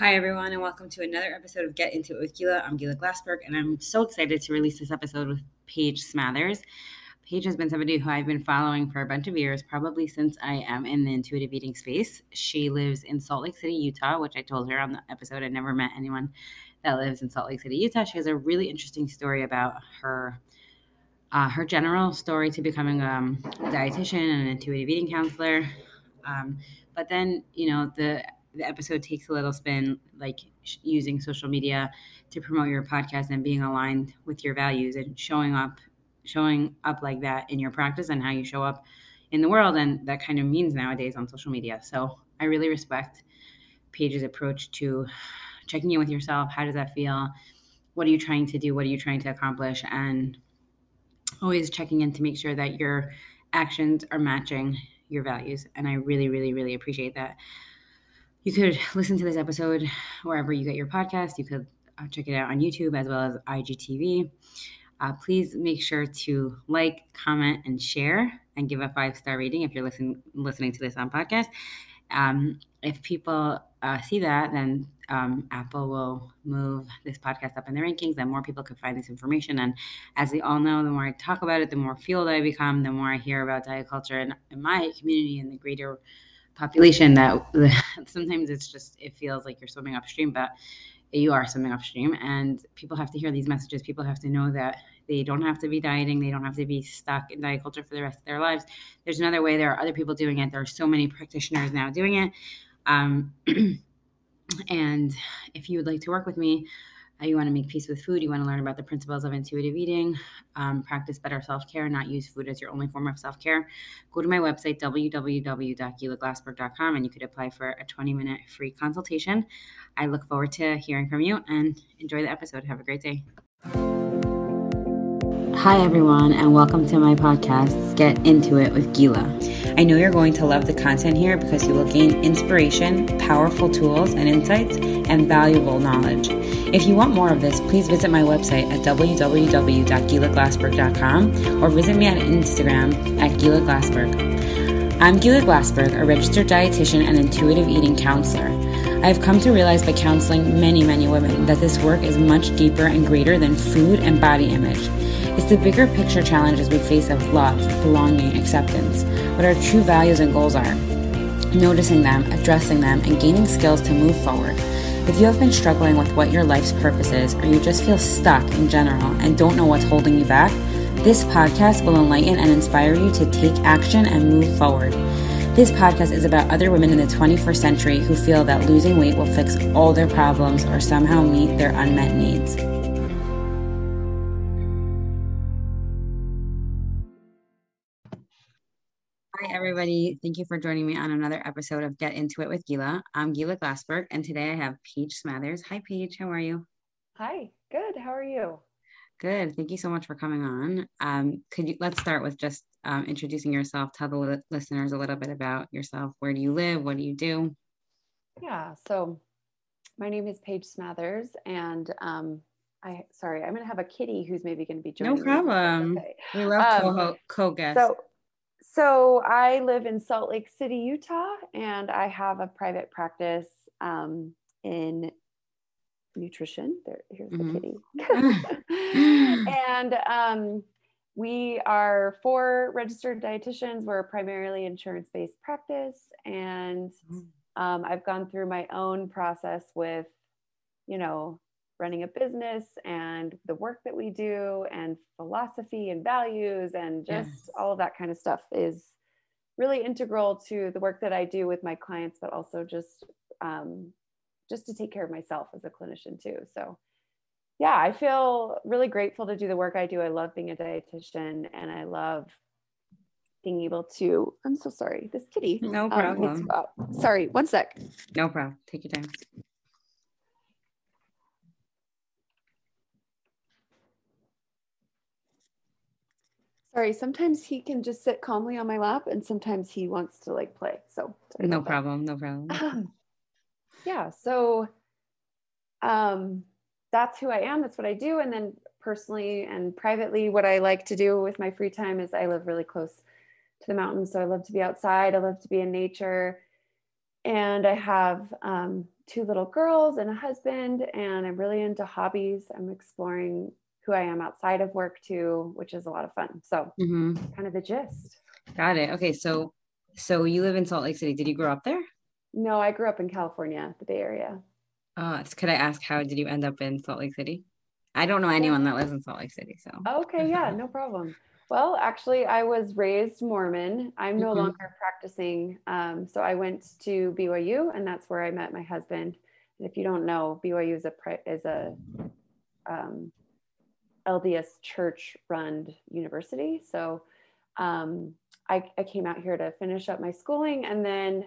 Hi, everyone, and welcome to another episode of Get Into It with Gila. I'm Gila Glassberg, and I'm so excited to release this episode with Paige Smathers. Paige has been somebody who I've been following for a bunch of years, probably since I am in the intuitive eating space. She lives in Salt Lake City, Utah, which I told her on the episode I never met anyone that lives in Salt Lake City, Utah. She has a really interesting story about her uh, her general story to becoming um, a dietitian and an intuitive eating counselor. Um, but then, you know, the the episode takes a little spin, like using social media to promote your podcast and being aligned with your values and showing up, showing up like that in your practice and how you show up in the world. And that kind of means nowadays on social media. So I really respect Paige's approach to checking in with yourself. How does that feel? What are you trying to do? What are you trying to accomplish? And always checking in to make sure that your actions are matching your values. And I really, really, really appreciate that. You could listen to this episode wherever you get your podcast. You could uh, check it out on YouTube as well as IGTV. Uh, please make sure to like, comment, and share, and give a five star rating if you're listening listening to this on podcast. Um, if people uh, see that, then um, Apple will move this podcast up in the rankings, and more people can find this information. And as we all know, the more I talk about it, the more fueled I become, the more I hear about diet culture in, in my community and the greater population that sometimes it's just it feels like you're swimming upstream but you are swimming upstream. And people have to hear these messages. People have to know that they don't have to be dieting. They don't have to be stuck in diet culture for the rest of their lives. There's another way. There are other people doing it. There are so many practitioners now doing it. Um, and if you would like to work with me you want to make peace with food, you want to learn about the principles of intuitive eating, um, practice better self care, not use food as your only form of self care, go to my website, www.gilaglassberg.com, and you could apply for a 20 minute free consultation. I look forward to hearing from you and enjoy the episode. Have a great day. Hi, everyone, and welcome to my podcast, Get Into It with Gila. I know you're going to love the content here because you will gain inspiration, powerful tools and insights, and valuable knowledge. If you want more of this, please visit my website at www.gilaglassberg.com or visit me on Instagram at Gila Glassberg. I'm Gila Glassberg, a registered dietitian and intuitive eating counselor. I have come to realize by counseling many, many women that this work is much deeper and greater than food and body image. It's the bigger picture challenges we face of love, belonging, acceptance, what our true values and goals are, noticing them, addressing them, and gaining skills to move forward. If you have been struggling with what your life's purpose is, or you just feel stuck in general and don't know what's holding you back, this podcast will enlighten and inspire you to take action and move forward. This podcast is about other women in the 21st century who feel that losing weight will fix all their problems or somehow meet their unmet needs. Everybody. Thank you for joining me on another episode of Get Into It with Gila. I'm Gila Glassberg, and today I have Paige Smathers. Hi, Paige. How are you? Hi. Good. How are you? Good. Thank you so much for coming on. Um, could you let's start with just um, introducing yourself. Tell the li- listeners a little bit about yourself. Where do you live? What do you do? Yeah. So, my name is Paige Smathers, and um, I sorry, I'm going to have a kitty who's maybe going to be joining. No problem. Okay. We love um, co guests. So so I live in Salt Lake City, Utah, and I have a private practice um, in nutrition. There, here's mm-hmm. the kitty. and um, we are four registered dietitians. We're primarily insurance-based practice, and mm-hmm. um, I've gone through my own process with, you know, running a business and the work that we do and philosophy and values and just yes. all of that kind of stuff is really integral to the work that I do with my clients, but also just um, just to take care of myself as a clinician too. So yeah, I feel really grateful to do the work I do. I love being a dietitian and I love being able to i'm so sorry this kitty no um, problem um, sorry one sec no problem take your time Sorry, sometimes he can just sit calmly on my lap and sometimes he wants to like play. So no problem, no problem. Yeah, so um that's who I am, that's what I do. And then personally and privately, what I like to do with my free time is I live really close to the mountains. So I love to be outside, I love to be in nature. and I have um, two little girls and a husband, and I'm really into hobbies. I'm exploring who I am outside of work too, which is a lot of fun. So, mm-hmm. kind of the gist. Got it. Okay, so so you live in Salt Lake City. Did you grow up there? No, I grew up in California, the Bay Area. Uh, could I ask how did you end up in Salt Lake City? I don't know anyone that lives in Salt Lake City, so. Okay, yeah, no problem. Well, actually, I was raised Mormon. I'm no mm-hmm. longer practicing. Um, so I went to BYU, and that's where I met my husband. And if you don't know, BYU is a is a um, LDS church-run university. So um, I, I came out here to finish up my schooling, and then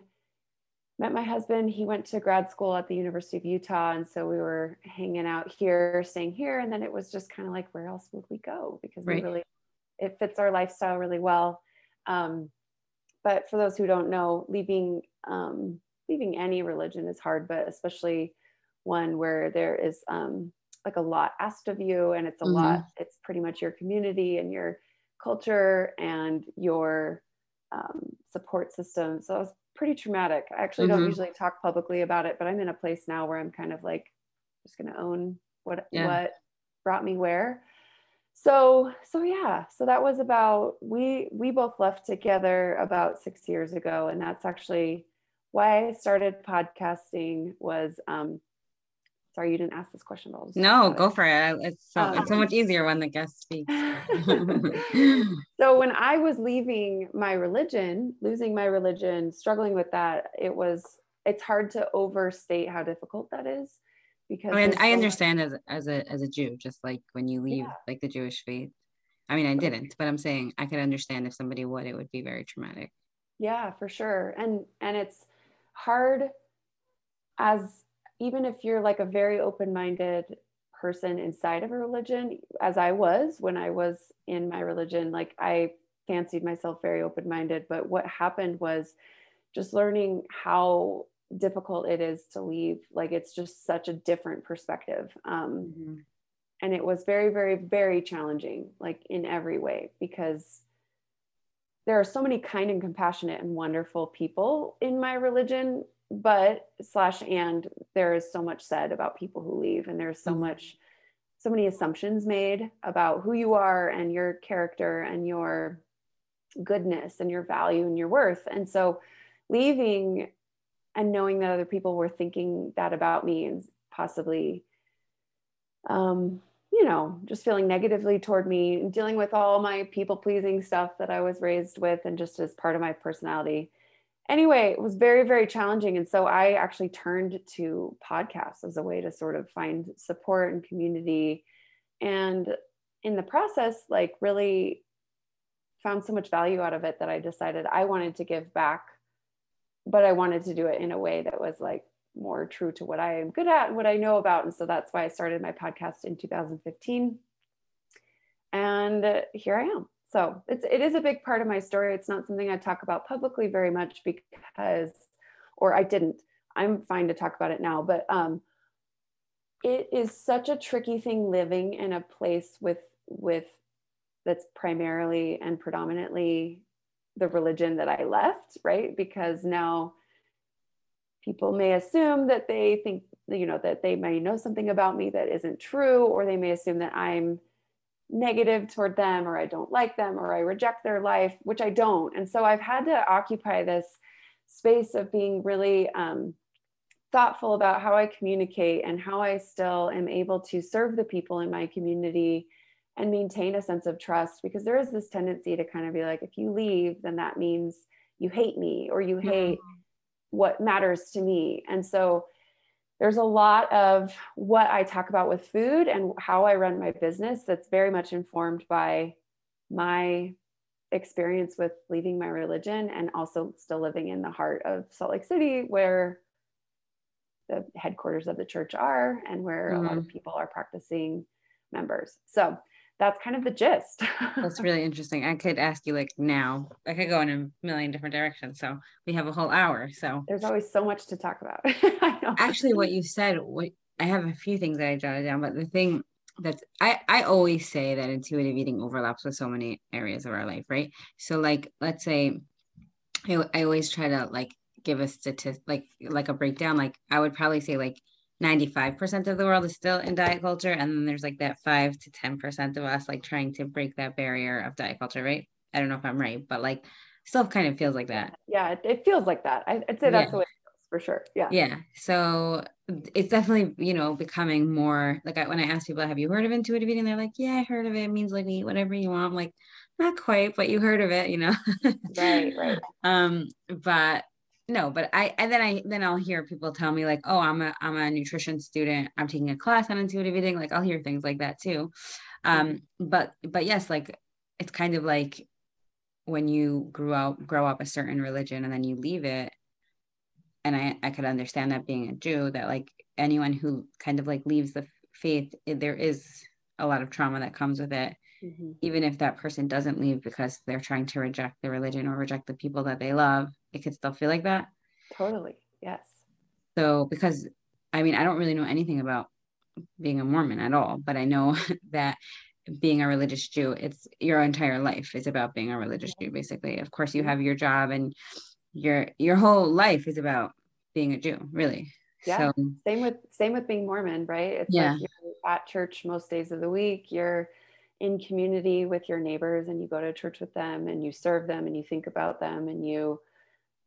met my husband. He went to grad school at the University of Utah. And so we were hanging out here, staying here. And then it was just kind of like, where else would we go? Because right. we really it fits our lifestyle really well. Um, but for those who don't know, leaving um, leaving any religion is hard, but especially one where there is um, like a lot asked of you, and it's a mm-hmm. lot. It's pretty much your community and your culture and your um, support system. So it was pretty traumatic. I actually mm-hmm. don't usually talk publicly about it, but I'm in a place now where I'm kind of like just going to own what yeah. what brought me where so so yeah so that was about we we both left together about six years ago and that's actually why i started podcasting was um sorry you didn't ask this question but no go for it it's so um, it's so much easier when the guest speaks so when i was leaving my religion losing my religion struggling with that it was it's hard to overstate how difficult that is because I mean I so understand much- as as a as a Jew, just like when you leave yeah. like the Jewish faith. I mean, I didn't, but I'm saying I could understand if somebody would, it would be very traumatic. Yeah, for sure. And and it's hard as even if you're like a very open-minded person inside of a religion, as I was when I was in my religion, like I fancied myself very open-minded, but what happened was just learning how difficult it is to leave like it's just such a different perspective um, mm-hmm. and it was very very very challenging like in every way because there are so many kind and compassionate and wonderful people in my religion but slash and there is so much said about people who leave and there's so mm-hmm. much so many assumptions made about who you are and your character and your goodness and your value and your worth and so leaving and knowing that other people were thinking that about me and possibly um, you know just feeling negatively toward me and dealing with all my people pleasing stuff that i was raised with and just as part of my personality anyway it was very very challenging and so i actually turned to podcasts as a way to sort of find support and community and in the process like really found so much value out of it that i decided i wanted to give back but I wanted to do it in a way that was like more true to what I am good at and what I know about. And so that's why I started my podcast in 2015. And here I am. So it's it is a big part of my story. It's not something I talk about publicly very much because, or I didn't. I'm fine to talk about it now, but um, it is such a tricky thing living in a place with with that's primarily and predominantly the religion that I left, right? Because now people may assume that they think, you know, that they may know something about me that isn't true, or they may assume that I'm negative toward them, or I don't like them, or I reject their life, which I don't. And so I've had to occupy this space of being really um, thoughtful about how I communicate and how I still am able to serve the people in my community and maintain a sense of trust because there is this tendency to kind of be like if you leave then that means you hate me or you hate mm-hmm. what matters to me and so there's a lot of what I talk about with food and how I run my business that's very much informed by my experience with leaving my religion and also still living in the heart of Salt Lake City where the headquarters of the church are and where mm-hmm. a lot of mm-hmm. people are practicing members. So that's kind of the gist. that's really interesting. I could ask you like now. I could go in a million different directions. So we have a whole hour. So there's always so much to talk about. Actually, what you said, what I have a few things that I jotted down, but the thing that's I I always say that intuitive eating overlaps with so many areas of our life, right? So like let's say I, I always try to like give a statistic like like a breakdown, like I would probably say like 95% of the world is still in diet culture and then there's like that 5 to 10% of us like trying to break that barrier of diet culture right? I don't know if i'm right but like still kind of feels like that. Yeah it, it feels like that. I, would say that's yeah. the way it feels for sure. Yeah. Yeah so it's definitely you know becoming more like I, when i ask people have you heard of intuitive eating? they're like yeah i heard of it. It means like eat whatever you want. I'm like not quite but you heard of it you know? Right right. Um but no but i and then i then i'll hear people tell me like oh i'm a i'm a nutrition student i'm taking a class on intuitive eating like i'll hear things like that too um mm-hmm. but but yes like it's kind of like when you grew up grow up a certain religion and then you leave it and i i could understand that being a jew that like anyone who kind of like leaves the faith it, there is a lot of trauma that comes with it mm-hmm. even if that person doesn't leave because they're trying to reject the religion or reject the people that they love it could still feel like that. Totally yes. So because i mean i don't really know anything about being a mormon at all but i know that being a religious jew it's your entire life is about being a religious jew basically. Of course you have your job and your your whole life is about being a jew really. Yeah so, same with same with being mormon right? It's yeah. like you're at church most days of the week you're in community with your neighbors and you go to church with them and you serve them and you think about them and you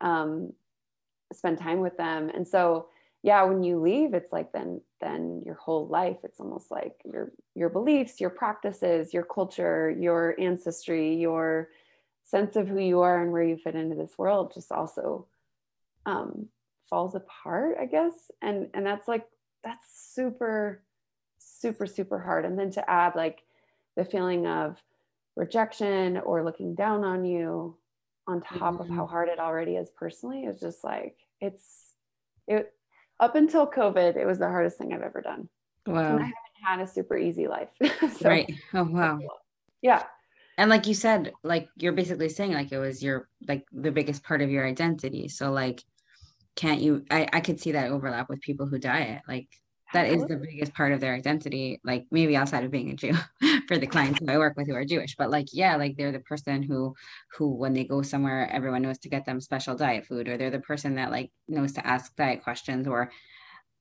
um, spend time with them. And so yeah when you leave it's like then then your whole life it's almost like your your beliefs your practices your culture your ancestry your sense of who you are and where you fit into this world just also um, falls apart i guess. And and that's like that's super super super hard. And then to add like the feeling of rejection or looking down on you on top mm-hmm. of how mm-hmm. hard it already is personally is just like it's it up until covid it was the hardest thing i've ever done. Wow. And i haven't had a super easy life. So, right. Oh wow. yeah. And like you said like you're basically saying like it was your like the biggest part of your identity. So like can't you i i could see that overlap with people who diet like that is the biggest part of their identity like maybe outside of being a jew for the clients who i work with who are jewish but like yeah like they're the person who who when they go somewhere everyone knows to get them special diet food or they're the person that like knows to ask diet questions or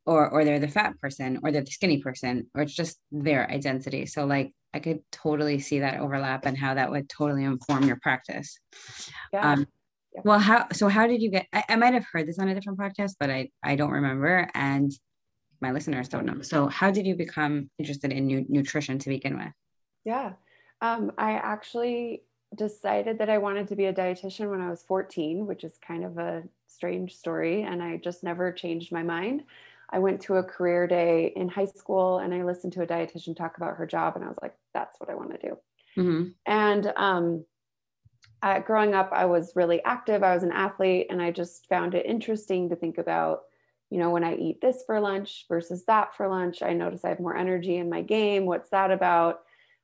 or or they're the fat person or they're the skinny person or it's just their identity. So like i could totally see that overlap and how that would totally inform your practice. Yeah. um well how so how did you get I, I might have heard this on a different podcast but i i don't remember and my listeners don't know. So, how did you become interested in nu- nutrition to begin with? Yeah, um, I actually decided that I wanted to be a dietitian when I was 14, which is kind of a strange story. And I just never changed my mind. I went to a career day in high school and I listened to a dietitian talk about her job, and I was like, that's what I want to do. Mm-hmm. And um, I, growing up, I was really active. I was an athlete, and I just found it interesting to think about you know, when I eat this for lunch versus that for lunch, I notice I have more energy in my game. What's that about?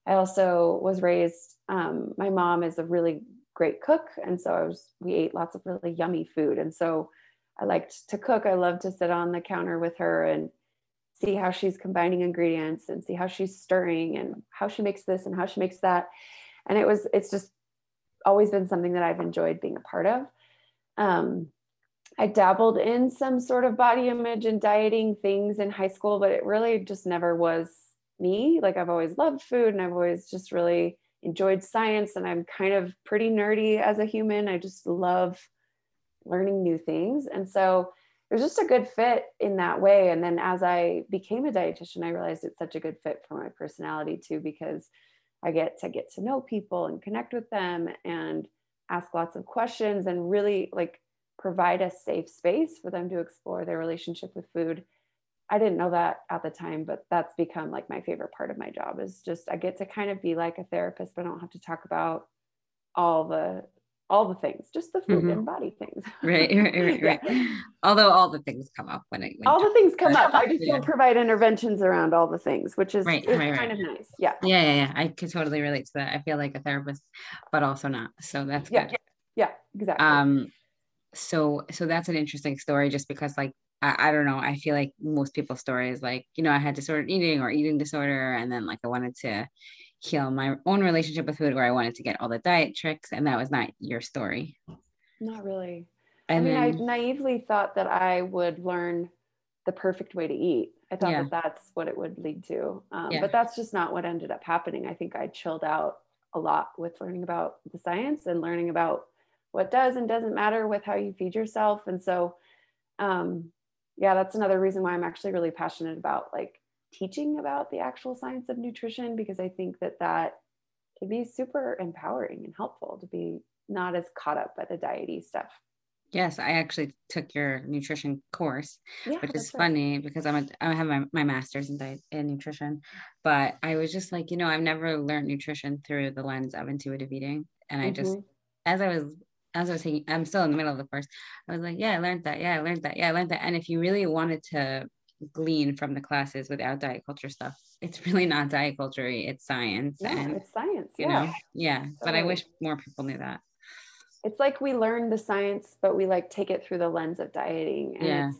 I also was raised, um, my mom is a really great cook. And so I was, we ate lots of really yummy food. And so I liked to cook. I love to sit on the counter with her and see how she's combining ingredients and see how she's stirring and how she makes this and how she makes that. And it was, it's just always been something that I've enjoyed being a part of. Um, I dabbled in some sort of body image and dieting things in high school, but it really just never was me. Like I've always loved food and I've always just really enjoyed science and I'm kind of pretty nerdy as a human. I just love learning new things. And so it was just a good fit in that way. And then as I became a dietitian, I realized it's such a good fit for my personality too, because I get to get to know people and connect with them and ask lots of questions and really like provide a safe space for them to explore their relationship with food. I didn't know that at the time, but that's become like my favorite part of my job is just I get to kind of be like a therapist, but I don't have to talk about all the all the things, just the food mm-hmm. and body things. Right, right, right, right. Although all the things come up when it when all the things come up. I just yeah. don't provide interventions around all the things, which is, right, is right, kind right. of nice. Yeah. Yeah, yeah, yeah. I can totally relate to that. I feel like a therapist, but also not. So that's yeah, good. Yeah, exactly. Um, so so that's an interesting story just because like I, I don't know i feel like most people's story is like you know i had disordered eating or eating disorder and then like i wanted to heal my own relationship with food or i wanted to get all the diet tricks and that was not your story not really And I mean, then, I naively thought that I would learn the perfect way to eat. I thought yeah. that that's what it would lead to. Um, yeah. But that's just not what ended up happening. I think I chilled out a lot with learning about the science and learning about what does and doesn't matter with how you feed yourself. And so, um, yeah, that's another reason why I'm actually really passionate about like teaching about the actual science of nutrition because I think that that can be super empowering and helpful to be not as caught up by the diety stuff. Yes, I actually took your nutrition course, yeah, which is funny right. because I'm a, I have my, my master's in diet in nutrition, but I was just like, you know, I've never learned nutrition through the lens of intuitive eating. And I mm-hmm. just, as I was, as I was saying, I'm still in the middle of the course. I was like, yeah, I learned that. Yeah, I learned that. Yeah, I learned that. And if you really wanted to glean from the classes without diet culture stuff, it's really not diet culture. It's science. Yeah, and, it's science. You yeah. know, yeah. But I wish more people knew that it's like we learn the science but we like take it through the lens of dieting and yeah. it's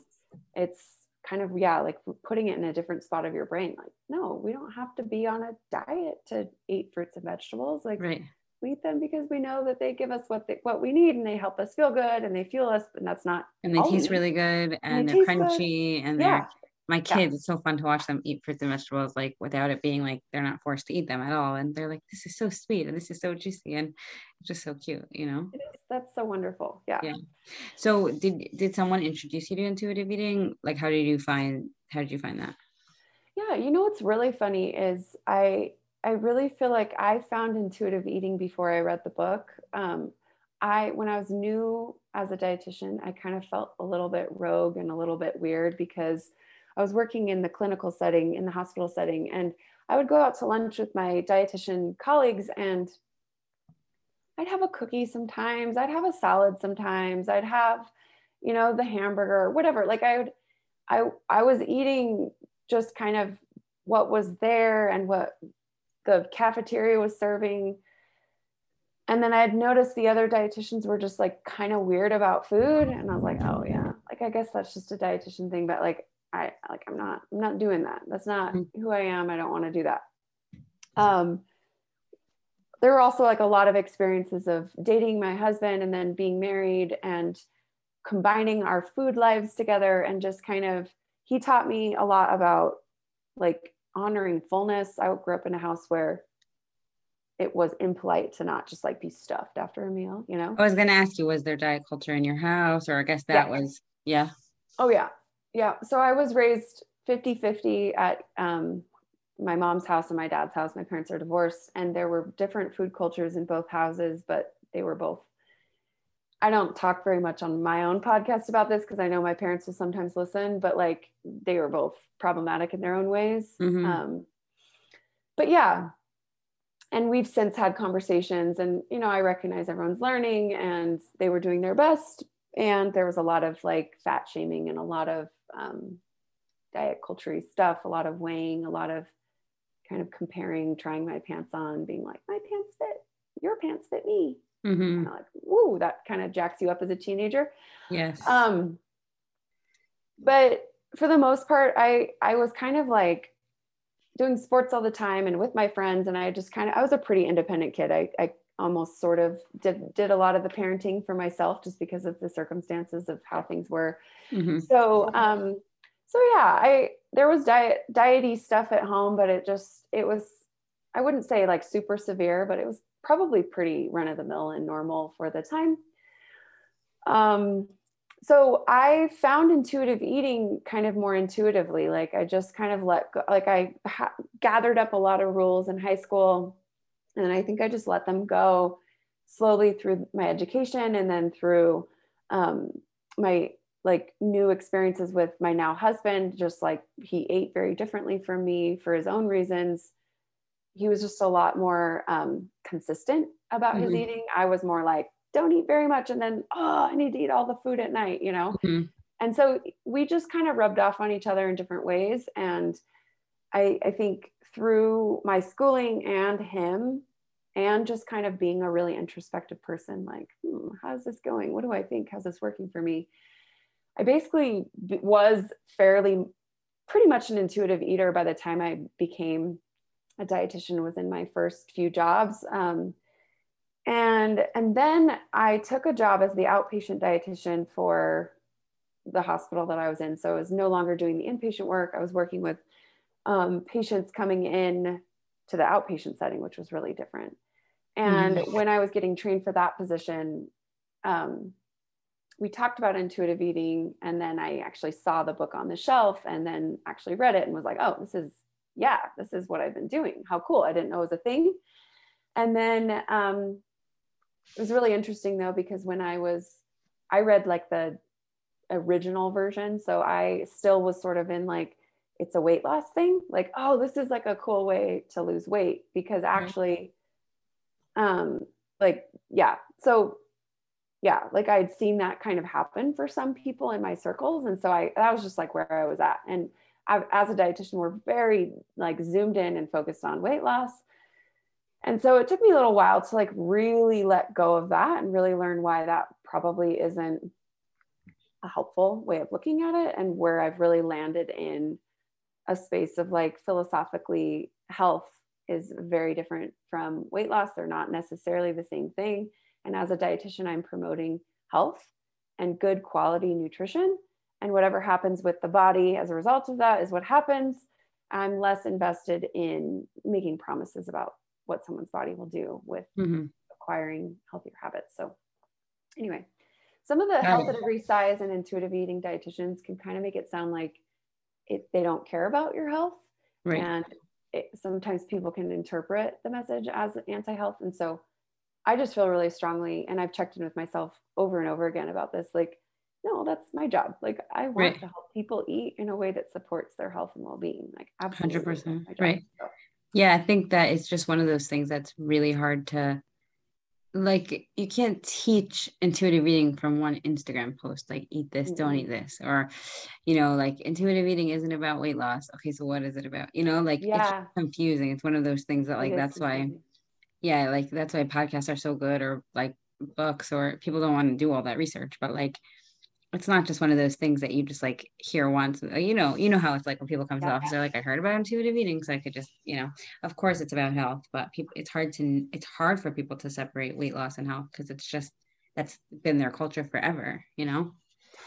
it's kind of yeah like putting it in a different spot of your brain like no we don't have to be on a diet to eat fruits and vegetables like right. We eat them because we know that they give us what they, what we need and they help us feel good and they fuel us and that's not and they taste really good and, and they are crunchy good. and yeah. they're my kids, yeah. it's so fun to watch them eat fruits and vegetables, like without it being like they're not forced to eat them at all. And they're like, this is so sweet and this is so juicy and just so cute, you know? That's so wonderful. Yeah. Yeah. So did did someone introduce you to intuitive eating? Like how did you find how did you find that? Yeah, you know what's really funny is I I really feel like I found intuitive eating before I read the book. Um, I when I was new as a dietitian, I kind of felt a little bit rogue and a little bit weird because I was working in the clinical setting, in the hospital setting, and I would go out to lunch with my dietitian colleagues and I'd have a cookie sometimes, I'd have a salad sometimes, I'd have, you know, the hamburger, whatever. Like I would, I, I was eating just kind of what was there and what the cafeteria was serving. And then I had noticed the other dietitians were just like kind of weird about food. And I was like, oh yeah, like I guess that's just a dietitian thing. But like I like I'm not I'm not doing that. That's not mm-hmm. who I am. I don't want to do that. Um there were also like a lot of experiences of dating my husband and then being married and combining our food lives together and just kind of he taught me a lot about like honoring fullness. I grew up in a house where it was impolite to not just like be stuffed after a meal, you know? I was going to ask you, was there diet culture in your house? Or I guess that yeah. was, yeah. Oh, yeah yeah so i was raised 50 50 at um, my mom's house and my dad's house my parents are divorced and there were different food cultures in both houses but they were both i don't talk very much on my own podcast about this because i know my parents will sometimes listen but like they were both problematic in their own ways mm-hmm. um, but yeah and we've since had conversations and you know i recognize everyone's learning and they were doing their best and there was a lot of like fat shaming and a lot of um, diet culture stuff, a lot of weighing, a lot of kind of comparing, trying my pants on, being like, my pants fit, your pants fit me. Mm-hmm. like, woo, that kind of jacks you up as a teenager. Yes. Um, but for the most part, I I was kind of like doing sports all the time and with my friends, and I just kind of I was a pretty independent kid. I I almost sort of did, did a lot of the parenting for myself just because of the circumstances of how things were. Mm-hmm. So, um, so yeah, I, there was diet, diety stuff at home, but it just, it was, I wouldn't say like super severe, but it was probably pretty run of the mill and normal for the time. Um, so I found intuitive eating kind of more intuitively. Like I just kind of let go, like I ha- gathered up a lot of rules in high school and I think I just let them go slowly through my education and then through um, my like new experiences with my now husband just like he ate very differently from me for his own reasons he was just a lot more um, consistent about mm-hmm. his eating. I was more like don't eat very much and then oh i need to eat all the food at night you know? Mm-hmm. and so we just kind of rubbed off on each other in different ways. And i i think through my schooling and him and just kind of being a really introspective person like hmm, how's this going? What do i think? How's this working for me? I basically was fairly pretty much an intuitive eater by the time i became a dietitian within my first few jobs um, and and then I took a job as the outpatient dietitian for the hospital that I was in. So I was no longer doing the inpatient work. I was working with um, patients coming in to the outpatient setting, which was really different. And mm-hmm. when I was getting trained for that position, um, we talked about intuitive eating, and then I actually saw the book on the shelf, and then actually read it and was like, "Oh, this is yeah, this is what I've been doing. How cool! I didn't know it was a thing." And then um, it was really interesting though because when I was, I read like the original version, so I still was sort of in like it's a weight loss thing like oh this is like a cool way to lose weight because actually um like yeah so yeah like i'd seen that kind of happen for some people in my circles and so i that was just like where i was at and I, as a dietitian we're very like zoomed in and focused on weight loss and so it took me a little while to like really let go of that and really learn why that probably isn't a helpful way of looking at it and where i've really landed in a space of like philosophically health is very different from weight loss. They're not necessarily the same thing. And as a dietitian, I'm promoting health and good quality nutrition. And whatever happens with the body as a result of that is what happens. I'm less invested in making promises about what someone's body will do with mm-hmm. acquiring healthier habits. So, anyway, some of the health at every size and intuitive eating dietitians can kind of make it sound like it, they don't care about your health. Right. And it, sometimes people can interpret the message as anti-health. And so I just feel really strongly, and I've checked in with myself over and over again about this. Like, no, that's my job. Like, I want right. to help people eat in a way that supports their health and well-being. Like, absolutely, hundred percent, right? So. Yeah, I think that it's just one of those things that's really hard to like you can't teach intuitive eating from one instagram post like eat this don't eat this or you know like intuitive eating isn't about weight loss okay so what is it about you know like yeah. it's confusing it's one of those things that like that's confusing. why yeah like that's why podcasts are so good or like books or people don't want to do all that research but like it's not just one of those things that you just like hear once uh, you know you know how it's like when people come to the office they're like i heard about intuitive eating so i could just you know of course it's about health but people it's hard to it's hard for people to separate weight loss and health because it's just that's been their culture forever you know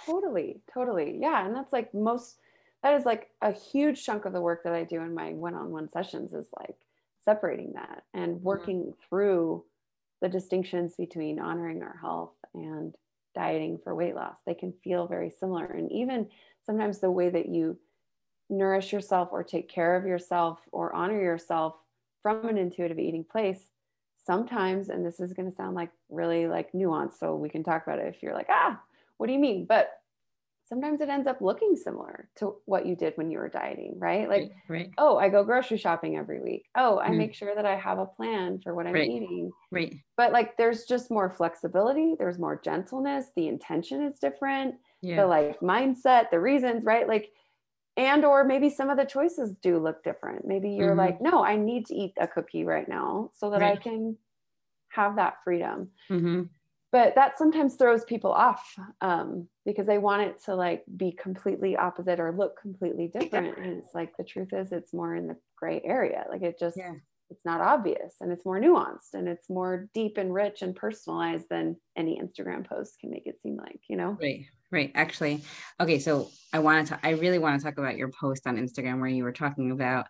totally totally yeah and that's like most that is like a huge chunk of the work that i do in my one-on-one sessions is like separating that and working mm-hmm. through the distinctions between honoring our health and dieting for weight loss. They can feel very similar. And even sometimes the way that you nourish yourself or take care of yourself or honor yourself from an intuitive eating place sometimes and this is going to sound like really like nuanced so we can talk about it if you're like ah what do you mean but sometimes it ends up looking similar to what you did when you were dieting, right? Like, right, right. oh, I go grocery shopping every week. Oh, I mm. make sure that I have a plan for what I'm right. eating. Right. But like, there's just more flexibility. There's more gentleness. The intention is different. Yeah. The like mindset, the reasons, right? Like, and or maybe some of the choices do look different. Maybe you're mm-hmm. like, no, I need to eat a cookie right now so that I can have that freedom. Mm-hmm but that sometimes throws people off um, because they want it to like be completely opposite or look completely different. And it's like the truth is it's more in the gray area. Like it just yeah. it's not obvious and it's more nuanced and it's more deep and rich and personalized than any instagram post can make it seem like you know? Right right. Actually okay so i wanted to i really want to talk about your post on instagram where you were talking about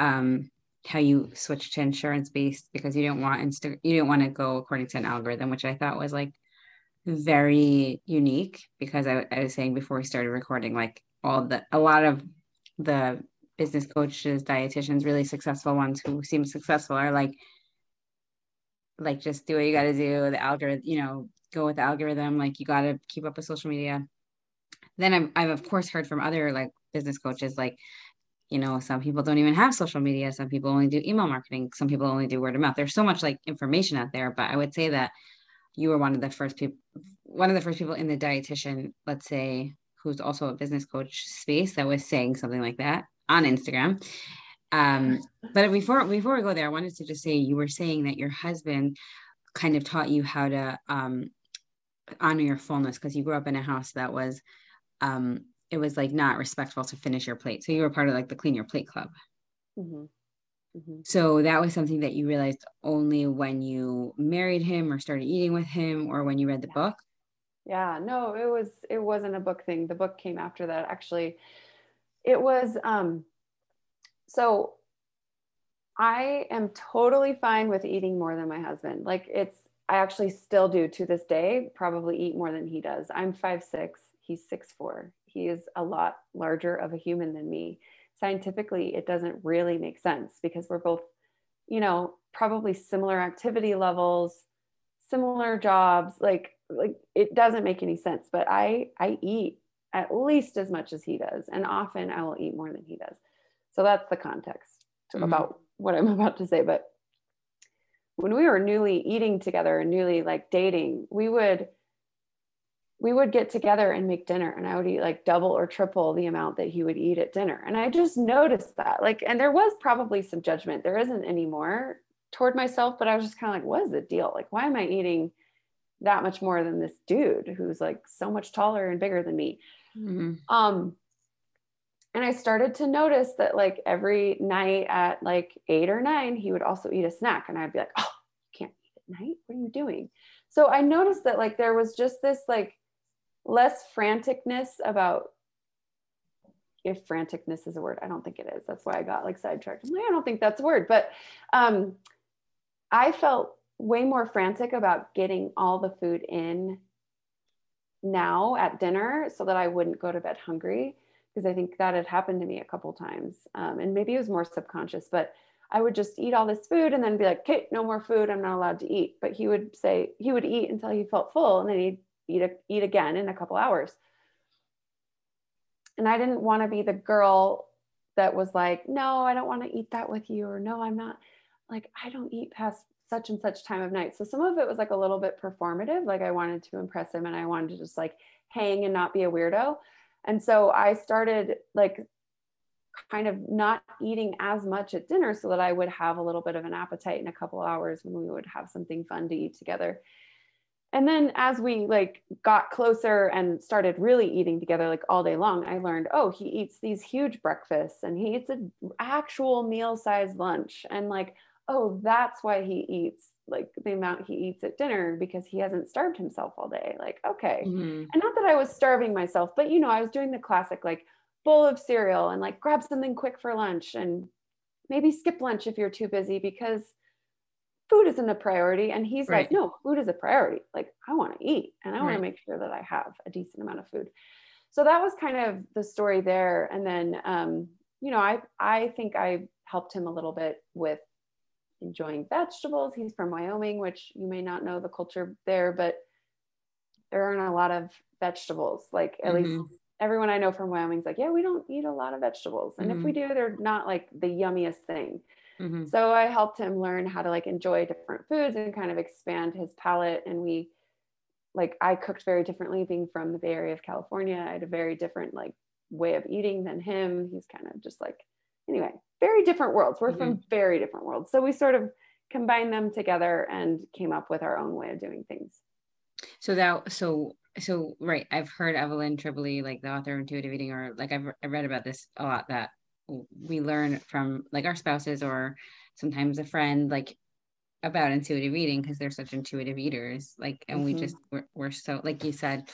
um how you switched to insurance based because you didn't want Insta- you didn't want to go according to an algorithm, which I thought was like very unique because I, I was saying before we started recording, like all the a lot of the business coaches, dietitians, really successful ones who seem successful are like like just do what you got to do the algorithm you know go with the algorithm like you got to keep up with social media. Then I've, I've of course heard from other like business coaches like you know some people don't even have social media some people only do email marketing some people only do word of mouth. There's so much like information out there but i would say that you were one of the first people one of the first people in the dietitian let's say who's also a business coach space that was saying something like that on instagram. Um, but before before we go there i wanted to just say you were saying that your husband kind of taught you how to um, honor your fullness because you grew up in a house that was um, it was like not respectful to finish your plate. So you were part of like the clean your plate club. Mm-hmm. Mm-hmm. So that was something that you realized only when you married him or started eating with him or when you read the yeah. book? Yeah, no, it was it wasn't a book thing. The book came after that actually. It was um so I am totally fine with eating more than my husband. Like it's I actually still do to this day, probably eat more than he does. I'm five six, he's six four. He is a lot larger of a human than me scientifically it doesn't really make sense because we're both you know probably similar activity levels similar jobs like like it doesn't make any sense but i i eat at least as much as he does and often i will eat more than he does so that's the context mm-hmm. about what i'm about to say but when we were newly eating together and newly like dating we would we would get together and make dinner and I would eat like double or triple the amount that he would eat at dinner. And I just noticed that like, and there was probably some judgment. There isn't anymore toward myself, but I was just kind of like, what is the deal? Like, why am I eating that much more than this dude who's like so much taller and bigger than me? Mm-hmm. Um, and I started to notice that like every night at like eight or nine, he would also eat a snack. And I'd be like, oh, you can't eat at night. What are you doing? So I noticed that like there was just this like less franticness about if franticness is a word. I don't think it is. That's why I got like sidetracked. Like, i don't think that's a word. But um, I felt way more frantic about getting all the food in now at dinner so that I wouldn't go to bed hungry because I think that had happened to me a couple times. Um, and maybe it was more subconscious, but I would just eat all this food and then be like, okay, no more food. I'm not allowed to eat. But he would say, he would eat until he felt full and then he'd eat, a, eat again in a couple hours. And I didn't want to be the girl that was like, no, I don't want to eat that with you, or no, I'm not like, I don't eat past such and such time of night. So some of it was like a little bit performative. Like I wanted to impress him and I wanted to just like hang and not be a weirdo. And so I started like kind of not eating as much at dinner so that I would have a little bit of an appetite in a couple hours when we would have something fun to eat together and then as we like got closer and started really eating together like all day long i learned oh he eats these huge breakfasts and he eats an actual meal sized lunch. And like oh that's why he eats like the amount he eats at dinner because he hasn't starved himself all day. Like okay. Mm-hmm. and not that i was starving myself but you know i was doing the classic like bowl of cereal and like grab something quick for lunch and maybe skip lunch if you're too busy because food isn't a priority. And he's right. like, no, food is a priority. Like, I want to eat and I want to make sure that I have a decent amount of food. So that was kind of the story there. And then, um, you know, I, I think I helped him a little bit with enjoying vegetables. He's from Wyoming, which you may not know the culture there, but there aren't a lot of vegetables. Like, at mm-hmm. least everyone I know from Wyoming's like, yeah, we don't eat a lot of vegetables. And mm-hmm. if we do, they're not like the yummiest thing. Mm-hmm. So I helped him learn how to like enjoy different foods and kind of expand his palate. And we, like, I cooked very differently being from the Bay Area of California. I had a very different like way of eating than him. He's kind of just like, anyway, very different worlds. We're mm-hmm. from very different worlds. So we sort of combined them together and came up with our own way of doing things. So that, so so right i've heard evelyn tribole like the author of intuitive eating or like I've, I've read about this a lot that we learn from like our spouses or sometimes a friend like about intuitive eating because they're such intuitive eaters like and mm-hmm. we just we're, we're so like you said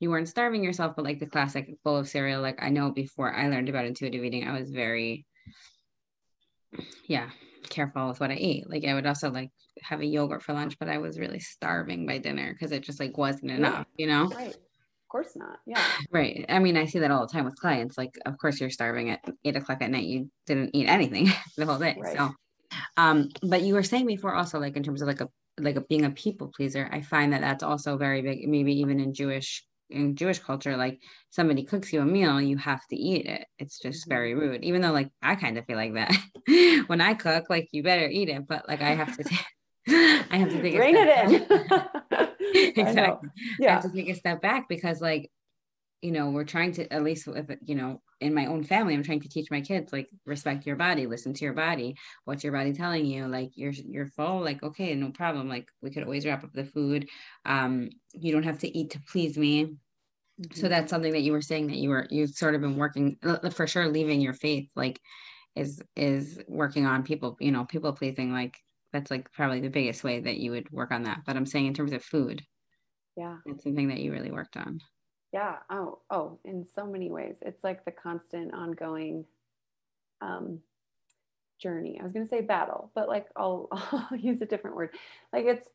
you weren't starving yourself but like the classic bowl of cereal like i know before i learned about intuitive eating i was very yeah careful with what i ate like i would also like have a yogurt for lunch but i was really starving by dinner because it just like wasn't enough you know? Right course not. Yeah. Right. I mean, I see that all the time with clients. Like, of course, you're starving at eight o'clock at night. You didn't eat anything the whole day. Right. So, um, but you were saying before also, like in terms of like a like a, being a people pleaser, I find that that's also very big. Maybe even in Jewish in Jewish culture, like somebody cooks you a meal, you have to eat it. It's just mm-hmm. very rude. Even though, like, I kind of feel like that when I cook, like, you better eat it, but like, I have to. T- I have to take it in. exactly. Yeah. I have to take a step back because like, you know, we're trying to at least with you know, in my own family, I'm trying to teach my kids like respect your body, listen to your body. What's your body telling you? Like you're you're full, like okay, no problem. Like we could always wrap up the food. Um, you don't have to eat to please me. Mm-hmm. So that's something that you were saying that you were you've sort of been working uh, for sure leaving your faith like is is working on people, you know, people pleasing. Like that's like probably the biggest way that you would work on that. But I'm saying in terms of food, yeah, it's something that you really worked on. Yeah. Oh, oh, in so many ways, it's like the constant, ongoing um, journey. I was going to say battle, but like I'll, I'll use a different word. Like it's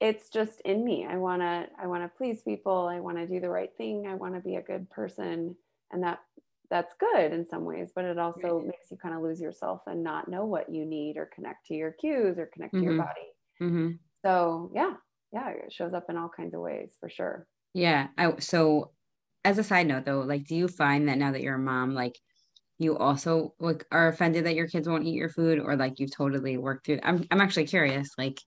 it's just in me. I want to I want to please people. I want to do the right thing. I want to be a good person, and that that's good in some ways, but it also makes you kind of lose yourself and not know what you need or connect to your cues or connect mm-hmm. to your mm-hmm. body. Mm-hmm. So yeah, yeah, it shows up in all kinds of ways for sure. Yeah. I, so as a side note though, like, do you find that now that you're a mom, like you also like are offended that your kids won't eat your food or like you've totally worked through I'm I'm actually curious like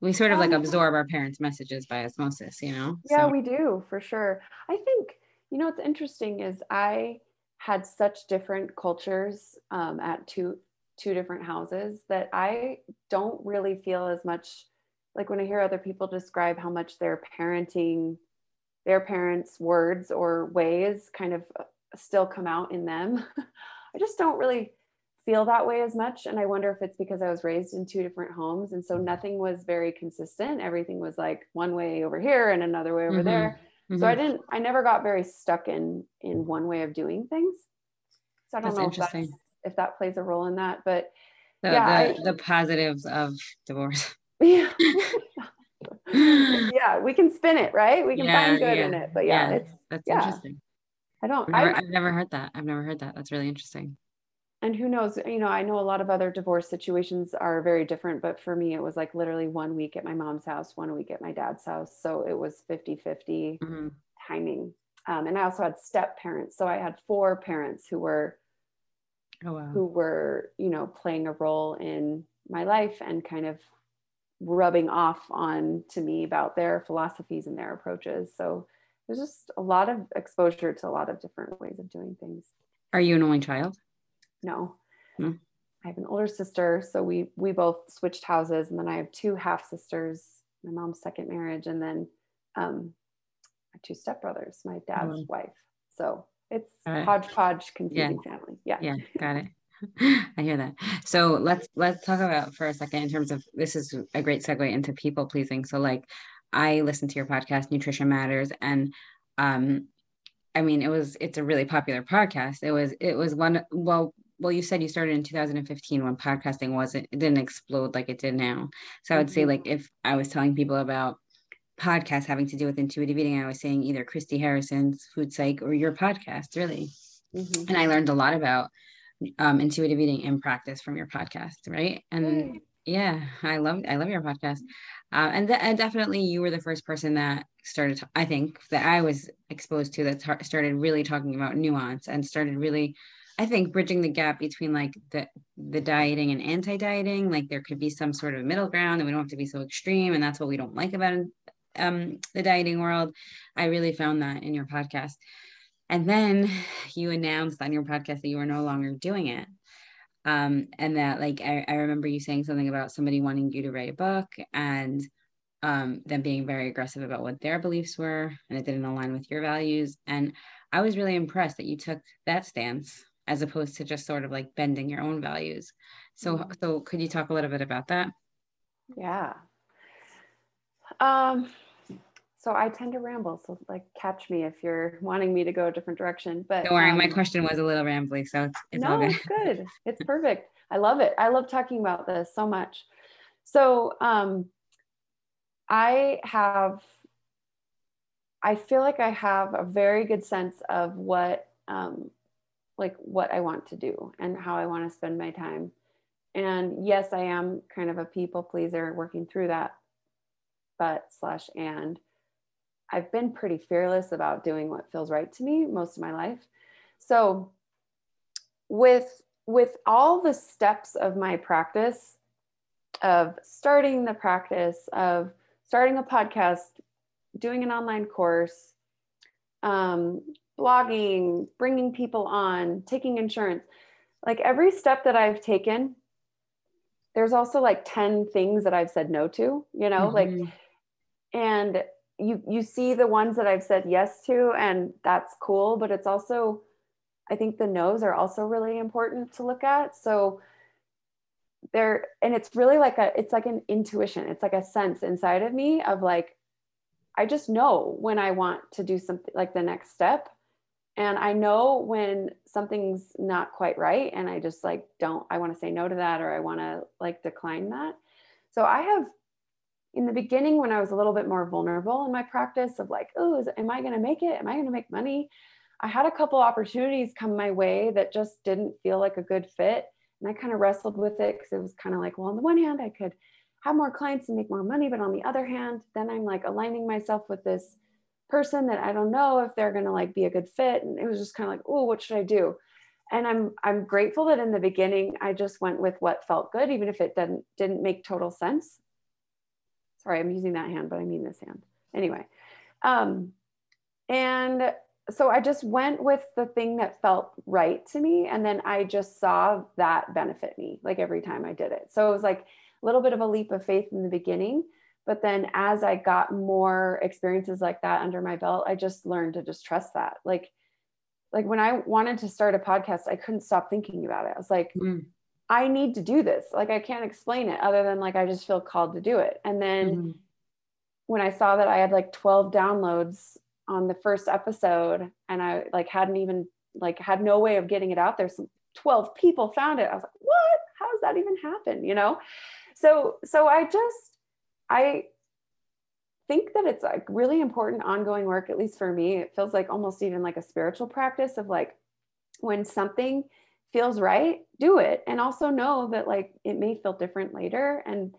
we sort of like um, absorb our parents' messages by osmosis, you know? Yeah, so. we do for sure. I think, you know, what's interesting is I had such different cultures um, at two two different houses that I don't really feel as much like when I hear other people describe how much their parenting, their parents' words or ways kind of uh, still come out in them. I just don't really feel that way as much. And I wonder if it's because I was raised in two different homes. And so mm-hmm. nothing was very consistent. Everything was like one way over here and another way over mm-hmm. there. Mm-hmm. So I didn't, I never got very stuck in, in one way of doing things. So I don't that's know if, that's, if that plays a role in that, but the, yeah, the, I, the positives of divorce. Yeah. yeah, we can spin it, right? We can yeah, find good yeah. in it, but yeah, yeah it's that's interesting. I don't. I've never, I, have never heard that. I've never heard that. That's really interesting. And who knows? You know, I know a lot of other divorce situations are very different, but for me, it was like literally one week at my mom's house, one week at my dad's house. So it was 50 50 mm-hmm. timing. Um, and I also had step parents. So I had four parents who were, oh, wow. who were, you know, playing a role in my life and kind of rubbing off on to me about their philosophies and their approaches. So there's just a lot of exposure to a lot of different ways of doing things. Are you an only child? No. Hmm. I have an older sister, so we we both switched houses, and then I have two half sisters. My mom's second marriage, and then um, my two stepbrothers, my dad's oh. wife. So it's hodgepodge, confusing yeah. family. Yeah. Yeah, got it. I hear that. So let's let's talk about for a second in terms of this is a great segue into people pleasing. So like I listened to your podcast, Nutrition Matters, and um, I mean, it was it's a really popular podcast. It was it was one well well you said you started in 2015 when podcasting wasn't it didn't explode like it did now. So I would mm-hmm. say like if I was telling people about podcasts having to do with intuitive eating, I was saying either Christy Harrison's Food Psych or your podcast, really. Mm-hmm. And I learned a lot about um, intuitive eating in practice from your podcast, right? And yeah, I love I love your podcast, uh, and, th- and definitely you were the first person that started. I think that I was exposed to that started really talking about nuance and started really, I think, bridging the gap between like the the dieting and anti dieting. Like there could be some sort of middle ground, and we don't have to be so extreme. And that's what we don't like about um, the dieting world. I really found that in your podcast. And then you announced on your podcast that you were no longer doing it um, and that like I, I remember you saying something about somebody wanting you to write a book and um, them being very aggressive about what their beliefs were and it didn't align with your values and i was really impressed that you took that stance as opposed to just sort of like bending your own values so mm-hmm. so could you talk a little bit about that yeah um so I tend to ramble. So like catch me if you're wanting me to go a different direction. But don't worry, um, my question was a little rambly, so it's, it's no, good. it's good. It's perfect. I love it. I love talking about this so much. So um, I have, I feel like I have a very good sense of what, um, like what I want to do and how I want to spend my time. And yes, I am kind of a people pleaser working through that, but slash and I've been pretty fearless about doing what feels right to me most of my life. So with with all the steps of my practice of starting the practice of starting a podcast, doing an online course, um, blogging, bringing people on, taking insurance, like every step that I've taken, there's also like 10 things that I've said no to, you know, mm-hmm. like, and you you see the ones that I've said yes to and that's cool but it's also I think the no's are also really important to look at. So there, and it's really like a, it's like an intuition. It's like a sense inside of me of like, I just know when I want to do something like the next step. And I know when something's not quite right. And I just like, don't, I want to say no to that or I want to like decline that. So I have in the beginning when I was a little bit more vulnerable in my practice of like, oh, am I going to make it? Am I going to make money? I had a couple opportunities come my way that just didn't feel like a good fit. And I kind of wrestled with it because it was kind of like, well, on the one hand, I could have more clients and make more money. But on the other hand, then I'm like aligning myself with this person that I don't know if they're to like be a good fit. And it was just kind of like, oh, what should I do? And I'm I'm grateful that in the beginning I just went with what felt good, even if it didn't didn't make total sense. Sorry, I'm using that hand, but I mean this hand. Anyway. Um, and so I just went with the thing that felt right to me. And then I just saw that benefit me like every time I did it. So it was like a little bit of a leap of faith in the beginning. But then as I got more experiences like that under my belt, I just learned to just trust that. Like, like when I wanted to start a podcast, I couldn't stop thinking about it. I was like, mm. I need to do this. Like I can't explain it other than like I just feel called to do it. And then mm-hmm. when I saw that I had like 12 downloads on the first episode and I like hadn't even like had no way of getting it out there. Some 12 people found it. I was like, what? How does that even happen? You know? So so I just I think that it's like really important ongoing work, at least for me. It feels like almost even like a spiritual practice of like when something feels right, do it. And also know that like it may feel different later. And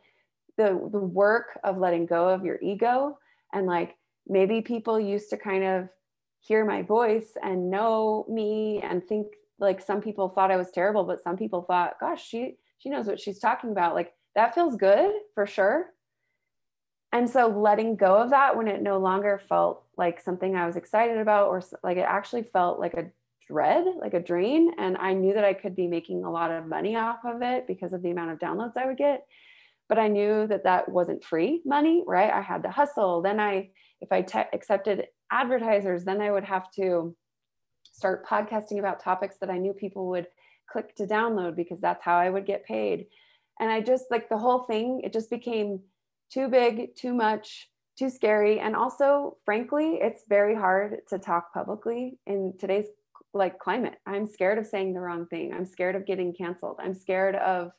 the the work of letting go of your ego and like maybe people used to kind of hear my voice and know me and think like some people thought I was terrible, but some people thought, gosh, she she knows what she's talking about. Like that feels good for sure. And so letting go of that when it no longer felt like something I was excited about or like it actually felt like a dread, like a drain. And I knew that I could be making a lot of money off of it because of the amount of downloads I would get. But I knew that that wasn't free money, right? I had to hustle. Then I if I te- accepted advertisers, then I would have to start podcasting about topics that I knew people would click to download because that's how I would get paid. And I just like the whole thing, it just became too big, too much, too scary. And also, frankly, it's very hard to talk publicly in today's like climate. I'm scared of saying the wrong thing. I'm scared of getting canceled. I'm scared of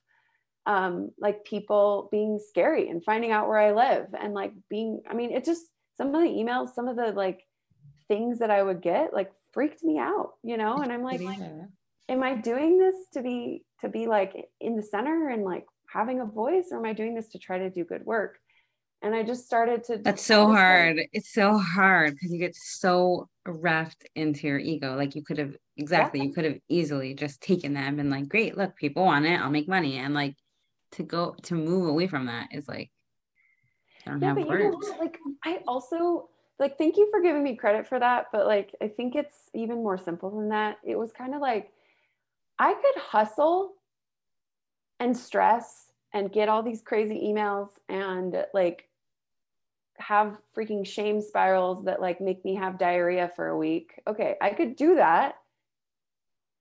um like people being scary and finding out where I live and like being I mean it just some of the emails, some of the like things that I would get like freaked me out, you know? And I'm like, yeah. am I doing this to be to be like in the center and like having a voice or am I doing this to try to do good work? And I just started to That's so hard. It's so hard because you get so wrapped into your ego. Like you could have exactly, yeah. you could have easily just taken that and been like, great, look, people want it, I'll make money. And like to go to move away from that is like I don't yeah, have words. You know like I also like thank you for giving me credit for that, but like I think it's even more simple than that. It was kind of like I could hustle and stress and get all these crazy emails and like have freaking shame spirals that like make me have diarrhea for a week. Okay, I could do that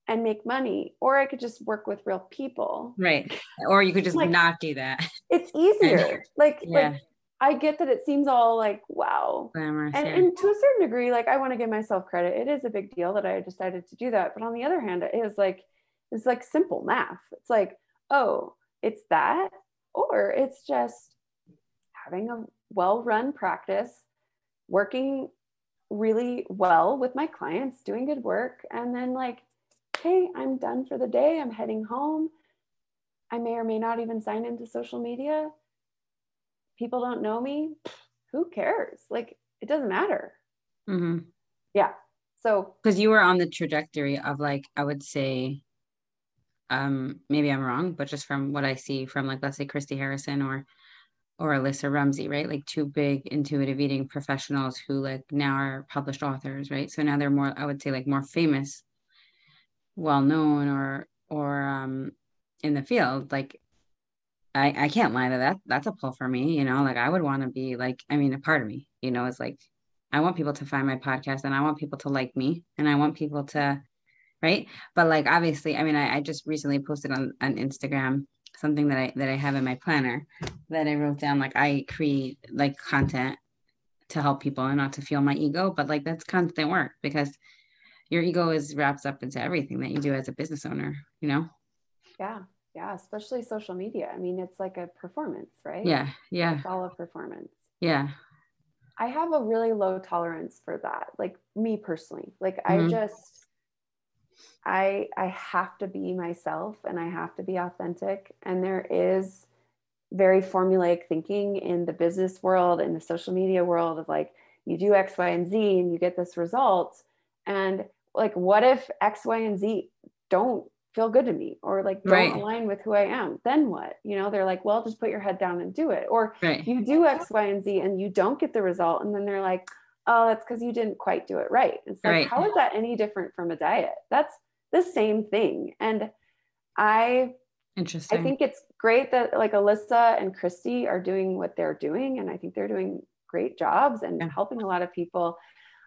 and make money or I could just work with real people. Right. Or you could just like, not do that. It's easier. like yeah. like I get that it seems all like wow. Glamorous, and, yeah. and to a certain degree, like I want to give myself credit. It is a big deal that I decided to do that. But on the other hand, it is like it's like simple math. It's like, oh, it's that, or it's just having a well-run practice, working really well with my clients, doing good work, and then like, hey, I'm done for the day. I'm heading home. I may or may not even sign into social media people don't know me who cares like it doesn't matter mm-hmm. yeah so because you were on the trajectory of like i would say um maybe i'm wrong but just from what i see from like let's say christy harrison or or alissa rumsey right? Like two big intuitive eating professionals who like now are published authors right? So now they're more i would say like more famous well known or or um in the field. Like I, I can't lie that, that that's a pull for me, you know, like I would want to be like, I mean, a part of me, you know, is like, I want people to find my podcast and I want people to like me and I want people to right? But like obviously i mean i, I just recently posted on, on instagram something that i that i have in my planner that i wrote down like i create like content to help people and not to feel my ego but like that's constant work because your ego is wraps up into everything that you do as a business owner you know? Yeah. Yeah. Especially social media. I mean it's like a performance right? Yeah. Yeah. It's all a performance. Yeah. I have a really low tolerance for that like me personally. Like mm-hmm. i just i i have to be myself and i have to be authentic. And there is very formulaic thinking in the business world in the social media world of like you do x y and z and you get this result. And like what if x y and z don't feel good to me or like don't right. align with who i am? Then what? You know they're like well just put your head down and do it. Or right. you do x y and z and you don't get the result. And then they're like oh that's because you didn't quite do it right it's like right. how is that any different from a diet that's the same thing and i interesting i think it's great that like alissa and christy are doing what they're doing and i think they're doing great jobs and yeah. helping a lot of people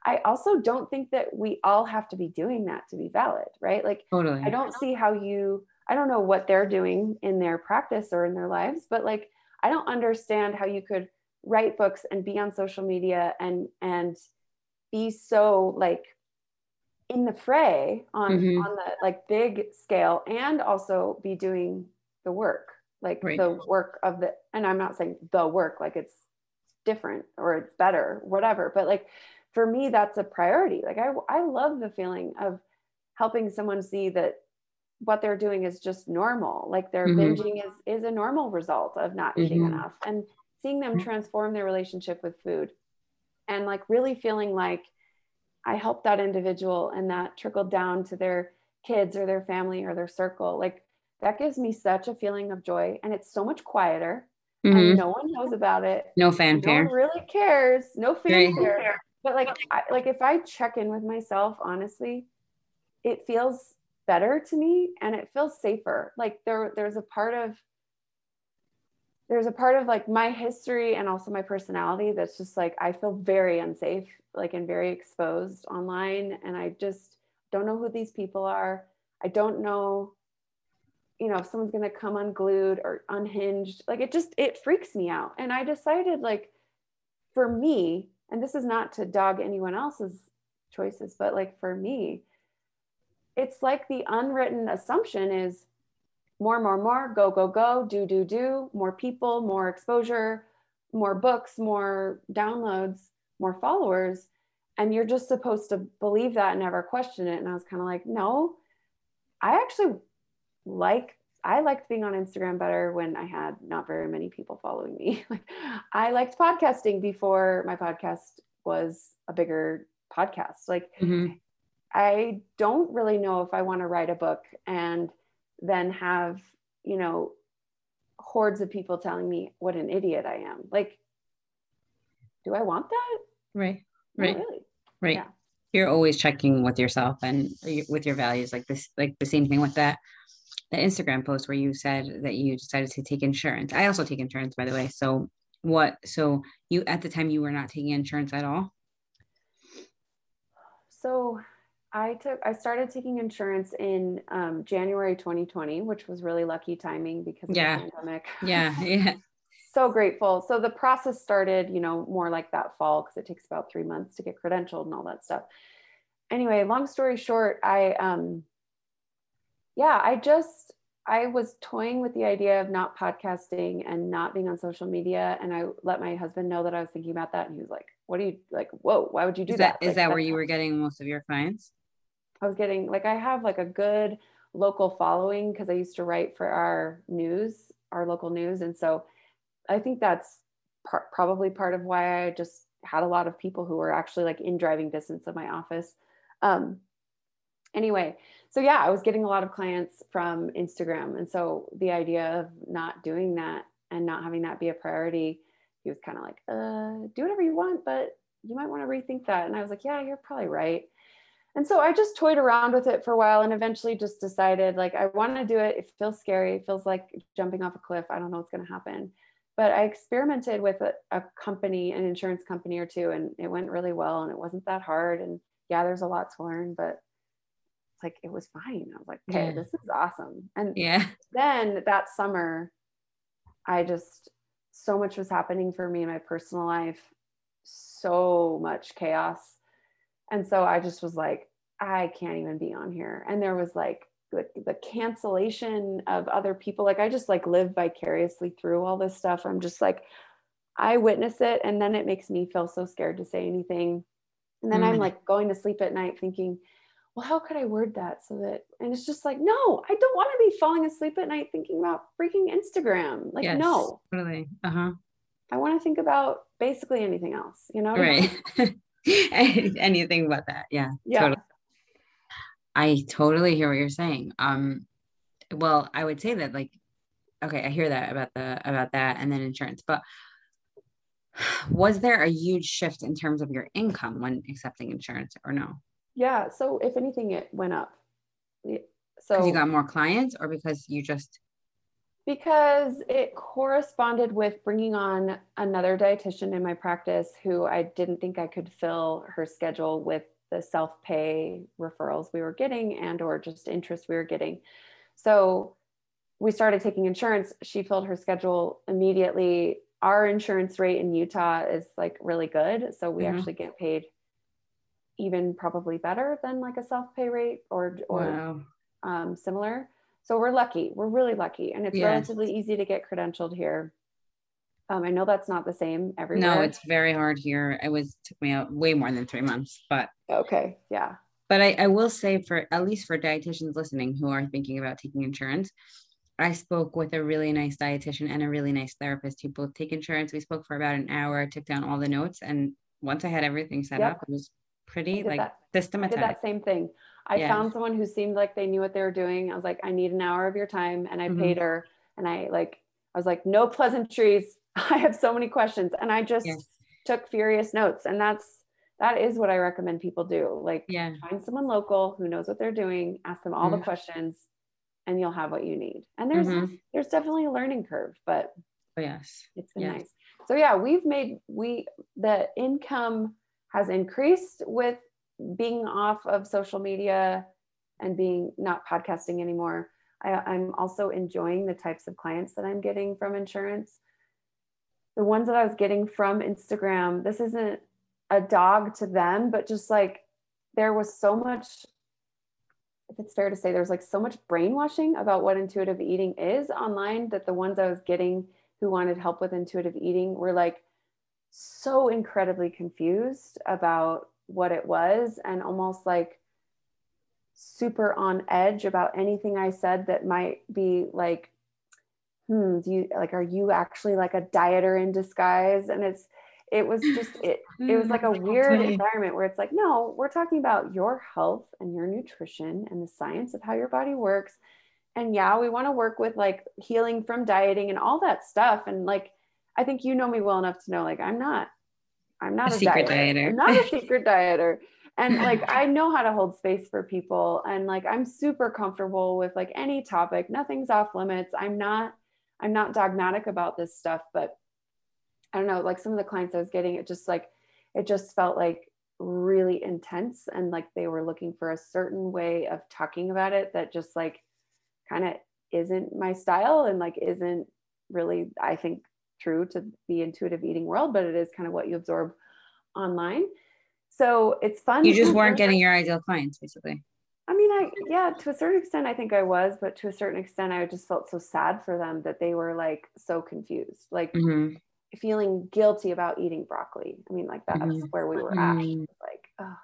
I also don't think that we all have to be doing that to be valid, right? Like, totally. I don't see how you, I don't know what they're doing in their practice or in their lives, but like, I don't understand how you could write books and be on social media and, and be so like in the fray on, mm-hmm. on the like big scale and also be doing the work, like right. the work of the, and I'm not saying the work, like it's different or it's better, whatever, but like for me that's a priority like i i love the feeling of helping someone see that what they're doing is just normal like their mm-hmm. binging is is a normal result of not eating mm-hmm. enough and seeing them mm-hmm. transform their relationship with food and like really feeling like i helped that individual and that trickled down to their kids or their family or their circle like that gives me such a feeling of joy and it's so much quieter mm-hmm. and no one knows about it. No fanfare no one really cares. No fanfare right. but like I, like if i check in with myself honestly it feels better to me and it feels safer. Like there there's a part of there's a part of like my history and also my personality that's just like i feel very unsafe like and very exposed online and i just don't know who these people are. I don't know you know if someone's to come unglued or unhinged. Like it just it freaks me out. And i decided like for me and this is not to dog anyone else's choices, but like for me, it's like the unwritten assumption is more, more, more, go, go, go, do, do, do, more people, more exposure, more books, more downloads, more followers. And you're just supposed to believe that and never question it. And I was kind of like, no, I actually like I liked being on Instagram better when I had not very many people following me. I liked podcasting before my podcast was a bigger podcast. Like, mm-hmm. I don't really know if I want to write a book and then have, you know, hordes of people telling me what an idiot I am. Like, do I want that? Right. Right. Really. Right. Yeah. You're always checking with yourself and with your values, like this, like the same thing with that the Instagram post where you said that you decided to take insurance. I also take insurance, by the way. So what? So you at the time you were not taking insurance at all. So I took I started taking insurance in um, January 2020, which was really lucky timing because of yeah. the pandemic. Yeah, yeah. so grateful. So the process started, you know, more like that fall because it takes about three months to get credentialed and all that stuff. Anyway, long story short, I um yeah, I just I was toying with the idea of not podcasting and not being on social media. And I let my husband know that I was thinking about that. And he was like, What do you like? Whoa, why would you do is that? that? Is like, that where you were getting most of your clients? I was getting like I have like a good local following because I used to write for our news, our local news. And so I think that's par- probably part of why I just had a lot of people who were actually like in driving distance of my office. Um, anyway, so yeah, I was getting a lot of clients from Instagram. And so the idea of not doing that and not having that be a priority, he was kind of like, uh, do whatever you want, but you might want to rethink that. And I was like, yeah, you're probably right. And so I just toyed around with it for a while and eventually just decided like I want to do it. It feels scary. It feels like jumping off a cliff. I don't know what's going to happen. But I experimented with a, a company, an insurance company or two, and it went really well and it wasn't that hard. And yeah, there's a lot to learn, but like it was fine. I was like, okay, yeah. this is awesome. And yeah, then that summer, I just so much was happening for me in my personal life, so much chaos. And so I just was like, I can't even be on here. And there was like the, the cancellation of other people. Like I just like live vicariously through all this stuff. I'm just like, I witness it and then it makes me feel so scared to say anything. And then mm. I'm like going to sleep at night thinking, well, how could I word that so that, and it's just like, no, I don't want to be falling asleep at night thinking about freaking Instagram. Like, yes, no. Totally. Uh huh. I want to think about basically anything else, you know? Right. anything but that. Yeah. Yeah. Totally. I totally hear what you're saying. Um, well, I would say that like, okay, I hear that about the about that and then insurance, but was there a huge shift in terms of your income when accepting insurance or no? Yeah. So if anything, it went up. So you got more clients or because you just because it corresponded with bringing on another dietitian in my practice who I didn't think I could fill her schedule with the self-pay referrals we were getting and or just interest we were getting. So we started taking insurance. She filled her schedule immediately. Our insurance rate in Utah is like really good. So we mm-hmm. actually get paid even probably better than like a self-pay rate or or wow. um, similar. So we're lucky. We're really lucky, and it's relatively easy to get credentialed here. Um, I know that's not the same everywhere. No, it's very hard here. It was took me out way more than three months, but okay, yeah. But I, I will say for at least for dietitians listening who are thinking about taking insurance, I spoke with a really nice dietitian and a really nice therapist who both take insurance. We spoke for about an hour, took down all the notes, and once I had everything set yep. up, it was pretty like that. systematized. I did that same thing. I yeah. found someone who seemed like they knew what they were doing. I was like, I need an hour of your time, and I mm-hmm. paid her. And I like, I was like, no pleasantries. I have so many questions, and I just yes. took furious notes. And that's that is what I recommend people do. Like, yeah. find someone local who knows what they're doing. Ask them all mm-hmm. the questions, and you'll have what you need. And there's mm-hmm. there's definitely a learning curve, but oh, yes, it's been yes. nice. So yeah, we've made we the income has increased with being off of social media and being not podcasting anymore. I, am also enjoying the types of clients that I'm getting from insurance. The ones that I was getting from Instagram, this isn't a dog to them, but just like there was so much, if it's fair to say, there's like so much brainwashing about what intuitive eating is online that the ones I was getting who wanted help with intuitive eating were like, so incredibly confused about what it was and almost like super on edge about anything I said that might be like, hmm, do you like, are you actually like a dieter in disguise? And it's, it was just, it, it was like a mm, weird environment where it's like, no, we're talking about your health and your nutrition and the science of how your body works. And yeah, we want to work with like healing from dieting and all that stuff. And like, I think you know me well enough to know like I'm not I'm not a, a secret dieter. dieter. I'm not a secret dieter. And like I know how to hold space for people and like I'm super comfortable with like any topic. Nothing's off limits. I'm not I'm not dogmatic about this stuff, but I don't know, like some of the clients I was getting it just like it just felt like really intense and like they were looking for a certain way of talking about it that just like kind of isn't my style and like isn't really I think true to the intuitive eating world, but it is kind of what you absorb online. So it's fun. You just weren't getting your ideal clients, basically. I mean, I yeah, to a certain extent, I think I was, but to a certain extent, I just felt so sad for them that they were like so confused, like mm-hmm. feeling guilty about eating broccoli. I mean, like that's mm-hmm. where we were at. Mm-hmm. Like, oh,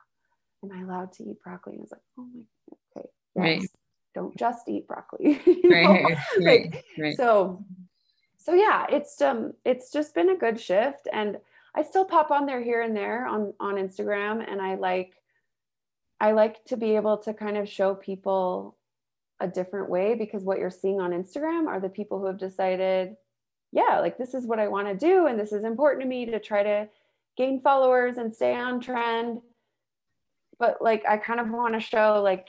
am I allowed to eat broccoli? And I was like, oh my, God, okay, yes. right. Don't just eat broccoli. right, right, right. So so yeah, it's um it's just been a good shift and I still pop on there here and there on on Instagram and I like I like to be able to kind of show people a different way because what you're seeing on Instagram are the people who have decided yeah, like this is what I want to do and this is important to me to try to gain followers and stay on trend. But like I kind of want to show like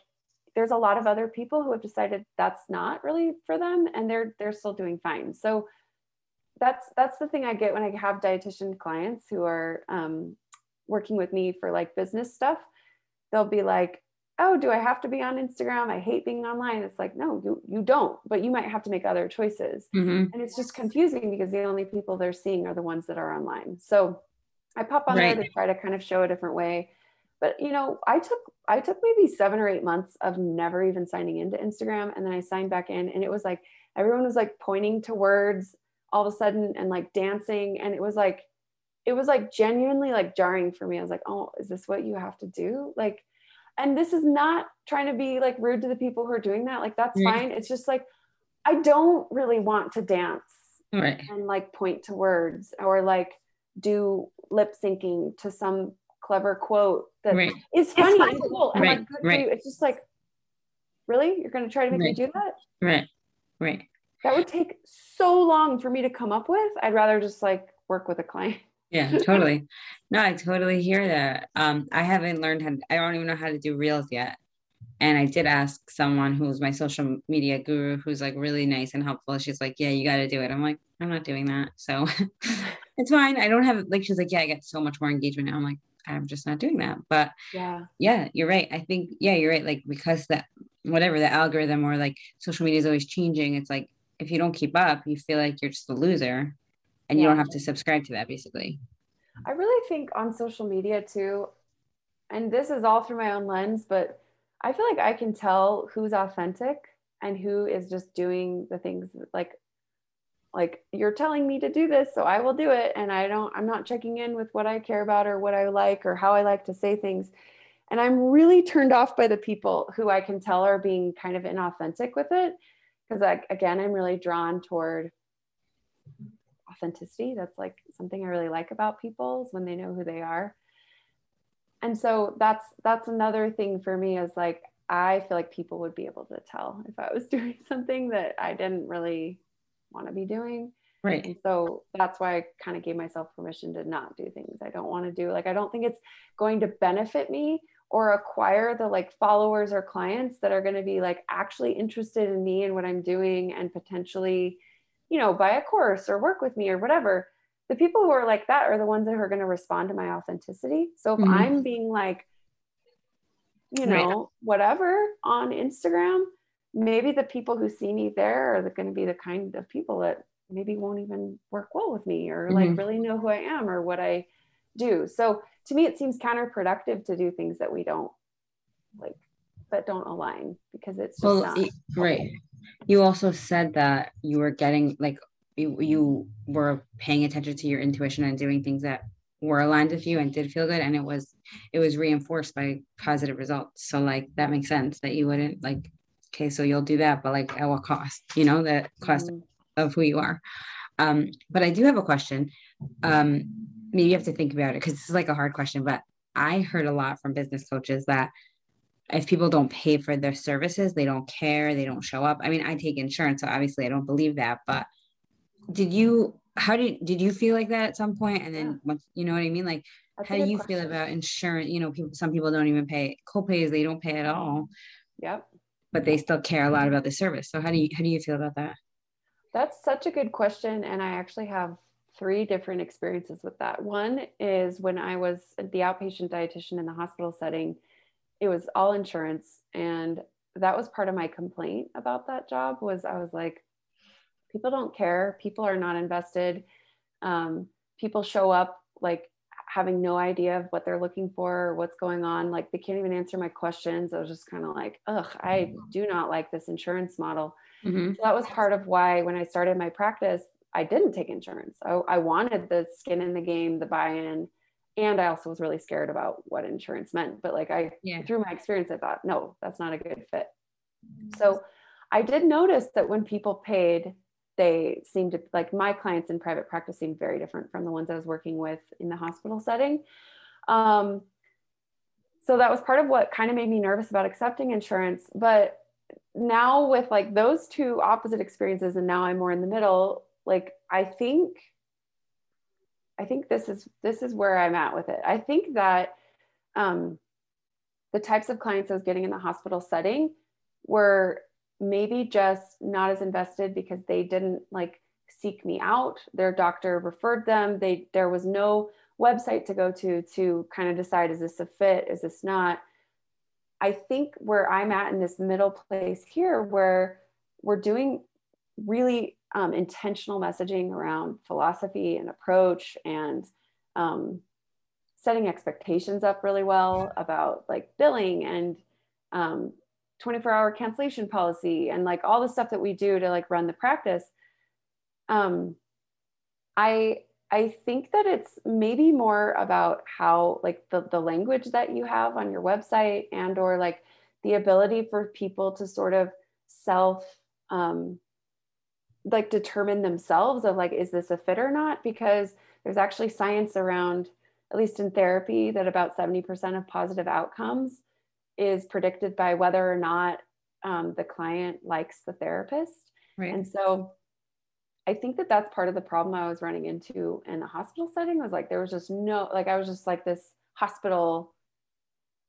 there's a lot of other people who have decided that's not really for them and they're they're still doing fine. So that's that's the thing I get when I have dietitian clients who are um, working with me for like business stuff. They'll be like, oh, do I have to be on Instagram? I hate being online. It's like, no, you you don't, but you might have to make other choices. Mm-hmm. And it's just confusing because the only people they're seeing are the ones that are online. So I pop on right. there to try to kind of show a different way. But you know, I took I took maybe seven or eight months of never even signing into Instagram. And then I signed back in and it was like everyone was like pointing to words all of a sudden and like dancing. And it was like, it was like genuinely like jarring for me. I was like, oh, is this what you have to do? Like, and this is not trying to be like rude to the people who are doing that. Like, that's yeah. fine. It's just like, I don't really want to dance right. and like point to words or like do lip syncing to some clever quote that right. is funny and cool and right. like good right. for you. It's just like, really? You're going to try to make right. me do that? Right. Right. That would take so long for me to come up with. I'd rather just like work with a client. yeah, totally. No, I totally hear that. Um, I haven't learned how to, I don't even know how to do reels yet. And I did ask someone who's my social media guru who's like really nice and helpful. She's like, Yeah, you got to do it. I'm like, I'm not doing that. So it's fine. I don't have like she's like, Yeah, I get so much more engagement now. I'm like, I'm just not doing that. But yeah, yeah, you're right. I think, yeah, you're right. Like because that whatever the algorithm or like social media is always changing, it's like if you don't keep up, you feel like you're just a loser and yeah. you don't have to subscribe to that basically. I really think on social media too, and this is all through my own lens, but I feel like I can tell who's authentic and who is just doing the things like like you're telling me to do this so i will do it and i don't i'm not checking in with what i care about or what i like or how i like to say things and i'm really turned off by the people who i can tell are being kind of inauthentic with it because again i'm really drawn toward authenticity. That's like something i really like about people is when they know who they are. And so that's that's another thing for me is like i feel like people would be able to tell if i was doing something that i didn't really want to be doing. Right. And so that's why i kind of gave myself permission to not do things. I don't want to do like i don't think it's going to benefit me or acquire the like followers or clients that are going to be like actually interested in me and what I'm doing and potentially, you know, buy a course or work with me or whatever. The people who are like that are the ones that are going to respond to my authenticity. So if mm-hmm. I'm being like, you know, right. whatever on Instagram, maybe the people who see me there are going to be the kind of people that maybe won't even work well with me or like mm-hmm. really know who I am or what I do. So to me, it seems counterproductive to do things that we don't like, that don't align because it's just well, not. right. You also said that you were getting like, you, you were paying attention to your intuition and doing things that were aligned with you and did feel good and it was it was reinforced by positive results so like that makes sense that you wouldn't like okay so you'll do that but like at what cost you know the cost mm-hmm. of who you are um but i do have a question um maybe you have to think about it because this is like a hard question, but I heard a lot from business coaches that if people don't pay for their services, they don't care, they don't show up. I mean, I take insurance, so obviously I don't believe that, but did you how did did you feel like that at some point? And then once you know what i mean? Like That's how do you question. feel about insurance? You know people some people don't even pay co-pays they don't pay at all. Yep. But they still care a lot about the service. So how do you how do you feel about that? That's such a good question and i actually have three different experiences with that. One is when I was the outpatient dietitian in the hospital setting, it was all insurance. And that was part of my complaint about that job was I was like, people don't care. People are not invested. Um, people show up like having no idea of what they're looking for or what's going on. Like they can't even answer my questions. I was just kind of like, ugh, I do not like this insurance model. Mm-hmm. So that was part of why when I started my practice, I didn't take insurance. I, I wanted the skin in the game, the buy-in, and I also was really scared about what insurance meant. But like I, yeah. through my experience, I thought, no, that's not a good fit. So I did notice that when people paid, they seemed to like my clients in private practice seemed very different from the ones I was working with in the hospital setting. Um, so that was part of what kind of made me nervous about accepting insurance. But now with like those two opposite experiences, and now I'm more in the middle, like i think i think this is this is where i'm at with it. I think that um, the types of clients i was getting in the hospital setting were maybe just not as invested because they didn't like seek me out. Their doctor referred them. They there was no website to go to to kind of decide is this a fit? Is this not? I think where I'm at in this middle place here, where we're doing really um, intentional messaging around philosophy and approach and um, setting expectations up really well about like billing and um, 24 hour cancellation policy and like all the stuff that we do to like run the practice. Um i i think that it's maybe more about how like the, the language that you have on your website and or like the ability for people to sort of self um like determine themselves of like is this a fit or not because there's actually science around at least in therapy that about 70% of positive outcomes is predicted by whether or not um, the client likes the therapist. Right. And so I think that that's part of the problem I was running into in the hospital setting was like there was just no like I was just like this hospital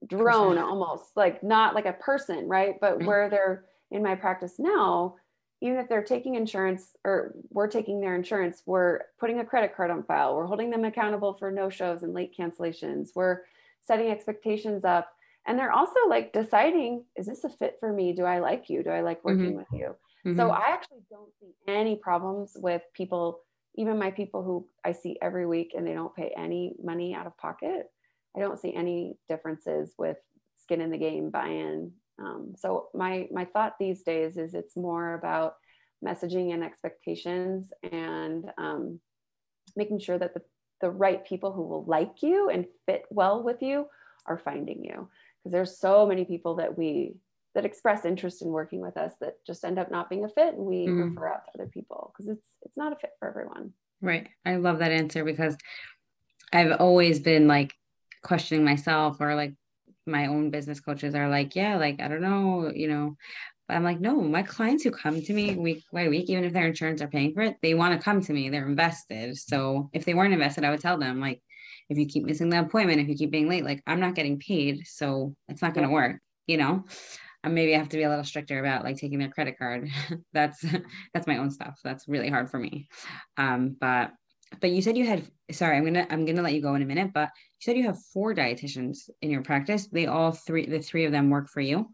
drone almost like not like a person, right? But where they're in my practice now, even if they're taking insurance or we're taking their insurance, we're putting a credit card on file, we're holding them accountable for no shows and late cancellations, we're setting expectations up. And they're also like deciding is this a fit for me? Do i like you? Do i like working mm-hmm. with you? Mm-hmm. so i actually don't see any problems with people even my people who i see every week and they don't pay any money out of pocket. I don't see any differences with skin in the game buy-in um, so my my thought these days is it's more about messaging and expectations and um, making sure that the, the right people who will like you and fit well with you are finding you. Because there's so many people that we that express interest in working with us that just end up not being a fit and we mm. refer out to other people because it's it's not a fit for everyone. Right. I love that answer because i've always been like questioning myself or like my own business coaches are like yeah like i don't know you know but i'm like no my clients who come to me week by week even if their insurance are paying for it they want to come to me they're invested so if they weren't invested i would tell them like if you keep missing the appointment, if you keep being late, like I'm not getting paid, so it's not going to work, you know? And maybe I have to be a little stricter about like taking their credit card. that's that's my own stuff. That's really hard for me. Um, but but you said you had sorry, I'm gonna I'm gonna let you go in a minute, but you said you have four dietitians in your practice. They all three the three of them work for you.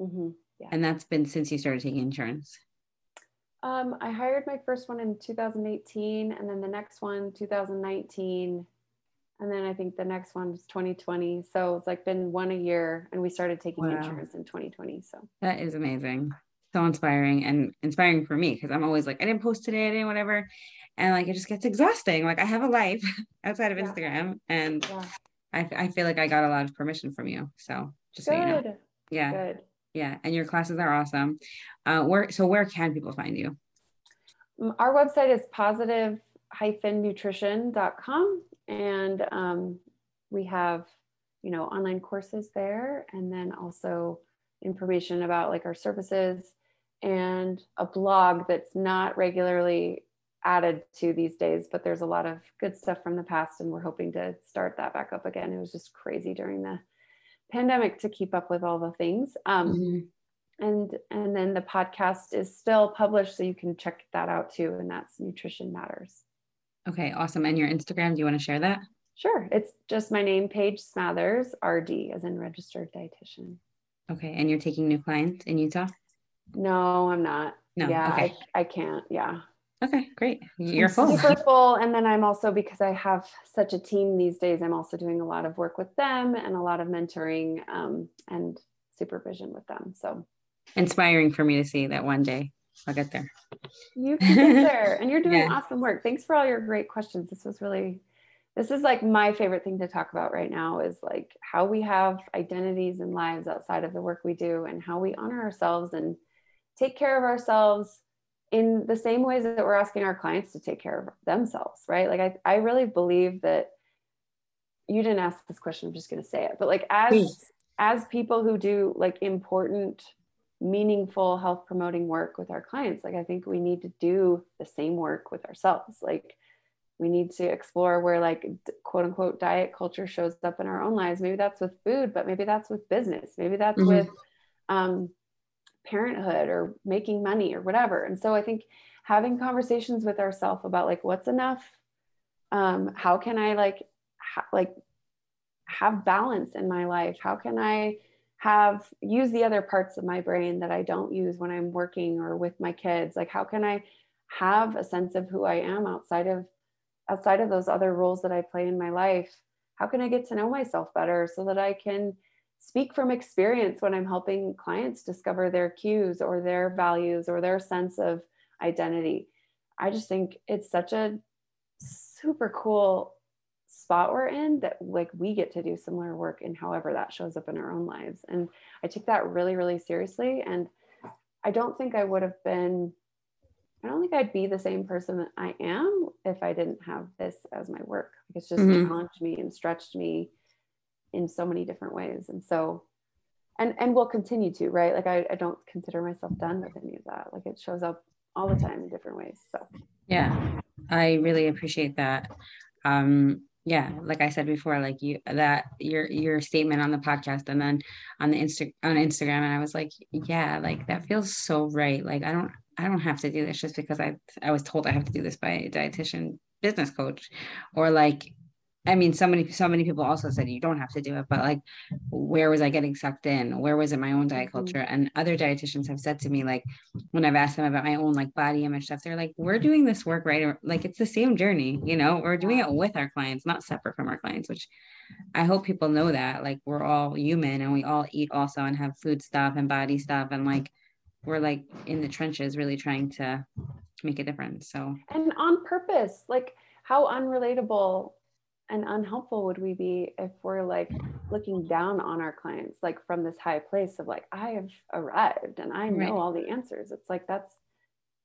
Mm-hmm. Yeah. And that's been since you started taking insurance. Um, I hired my first one in 2018, and then the next one 2019, and then I think the next one was 2020. So it's like been one a year, and we started taking wow. insurance in 2020. So that is amazing, so inspiring and inspiring for me because I'm always like, I didn't post today, I didn't whatever, and like it just gets exhausting. Like I have a life outside of yeah. Instagram, and yeah. I I feel like I got a lot of permission from you. So just Good. so you know, yeah, Good. yeah, and your classes are awesome. Uh, where so where can people find you? Our website is positive nutrition.com and um, we have you know online courses there and then also information about like our services and a blog that's not regularly added to these days but there's a lot of good stuff from the past and we're hoping to start that back up again it was just crazy during the pandemic to keep up with all the things um, mm-hmm. and and then the podcast is still published so you can check that out too and that's nutrition matters Okay, awesome. And your Instagram, do you want to share that? Sure. It's just my name, Paige Smathers, RD, as in registered dietitian. Okay. And you're taking new clients in Utah? No, I'm not. No. Yeah, okay. I, I can't. Yeah. Okay, great. You're full. Super full. And then I'm also, because I have such a team these days, I'm also doing a lot of work with them and a lot of mentoring um, and supervision with them. So inspiring for me to see that one day I'll get there. You can get there. And you're doing yeah. awesome work. Thanks for all your great questions. This was really this is like my favorite thing to talk about right now is like how we have identities and lives outside of the work we do and how we honor ourselves and take care of ourselves in the same ways that we're asking our clients to take care of themselves right like i, I really believe that you didn't ask this question i'm just going to say it but like as Please. as people who do like important meaningful health promoting work with our clients like i think we need to do the same work with ourselves like we need to explore where like quote unquote diet culture shows up in our own lives maybe that's with food but maybe that's with business maybe that's mm-hmm. with um, parenthood or making money or whatever and so i think having conversations with ourselves about like what's enough um, how can i like ha- like have balance in my life how can i have use the other parts of my brain that I don't use when I'm working or with my kids? Like how can I have a sense of who I am outside of outside of those other roles that I play in my life? How can I get to know myself better so that I can speak from experience when I'm helping clients discover their cues or their values or their sense of identity? I just think it's such a super cool spot we're in that like we get to do similar work in however that shows up in our own lives and i take that really really seriously and i don't think i would have been i don't think i'd be the same person that i am if i didn't have this as my work it's just mm-hmm. challenged me and stretched me in so many different ways. And so and and we'll continue to right? Like I, I don't consider myself done with any of that. Like it shows up all the time in different ways so. Yeah i really appreciate that. Um yeah like i said before like you that your your statement on the podcast and then on the insta on instagram and i was like yeah like that feels so right. Like i don't i don't have to do this just because i i was told i have to do this by a dietitian business coach or like I mean, so many, so many people also said you don't have to do it, but like, where was I getting sucked in? Where was it my own diet mm-hmm. culture? And other dietitians have said to me, like, when I've asked them about my own like body image stuff, they're like, we're doing this work right, like it's the same journey, you know, we're doing it with our clients, not separate from our clients. Which I hope people know that, like, we're all human and we all eat also and have food stuff and body stuff, and like, we're like in the trenches, really trying to make a difference. So and on purpose, like, how unrelatable and unhelpful would we be if we're like looking down on our clients like from this high place of like i have arrived and i know right. all the answers. It's like that's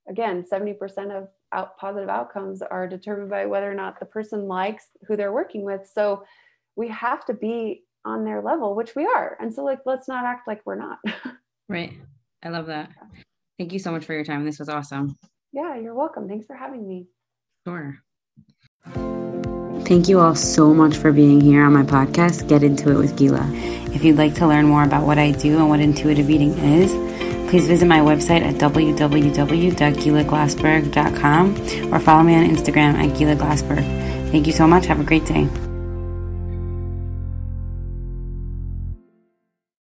again 70% of out positive outcomes are determined by whether or not the person likes who they're working with. So we have to be on their level which we are. And so like let's not act like we're not. Right. I love that. Thank you so much for your time. This was awesome. Yeah you're welcome. Thanks for having me. Sure Thank you all so much for being here on my podcast, Get Into It with Gila. If you'd like to learn more about what I do and what intuitive eating is, please visit my website at www.gilaglassberg.com or follow me on Instagram at Gila Glassberg. Thank you so much. Have a great day.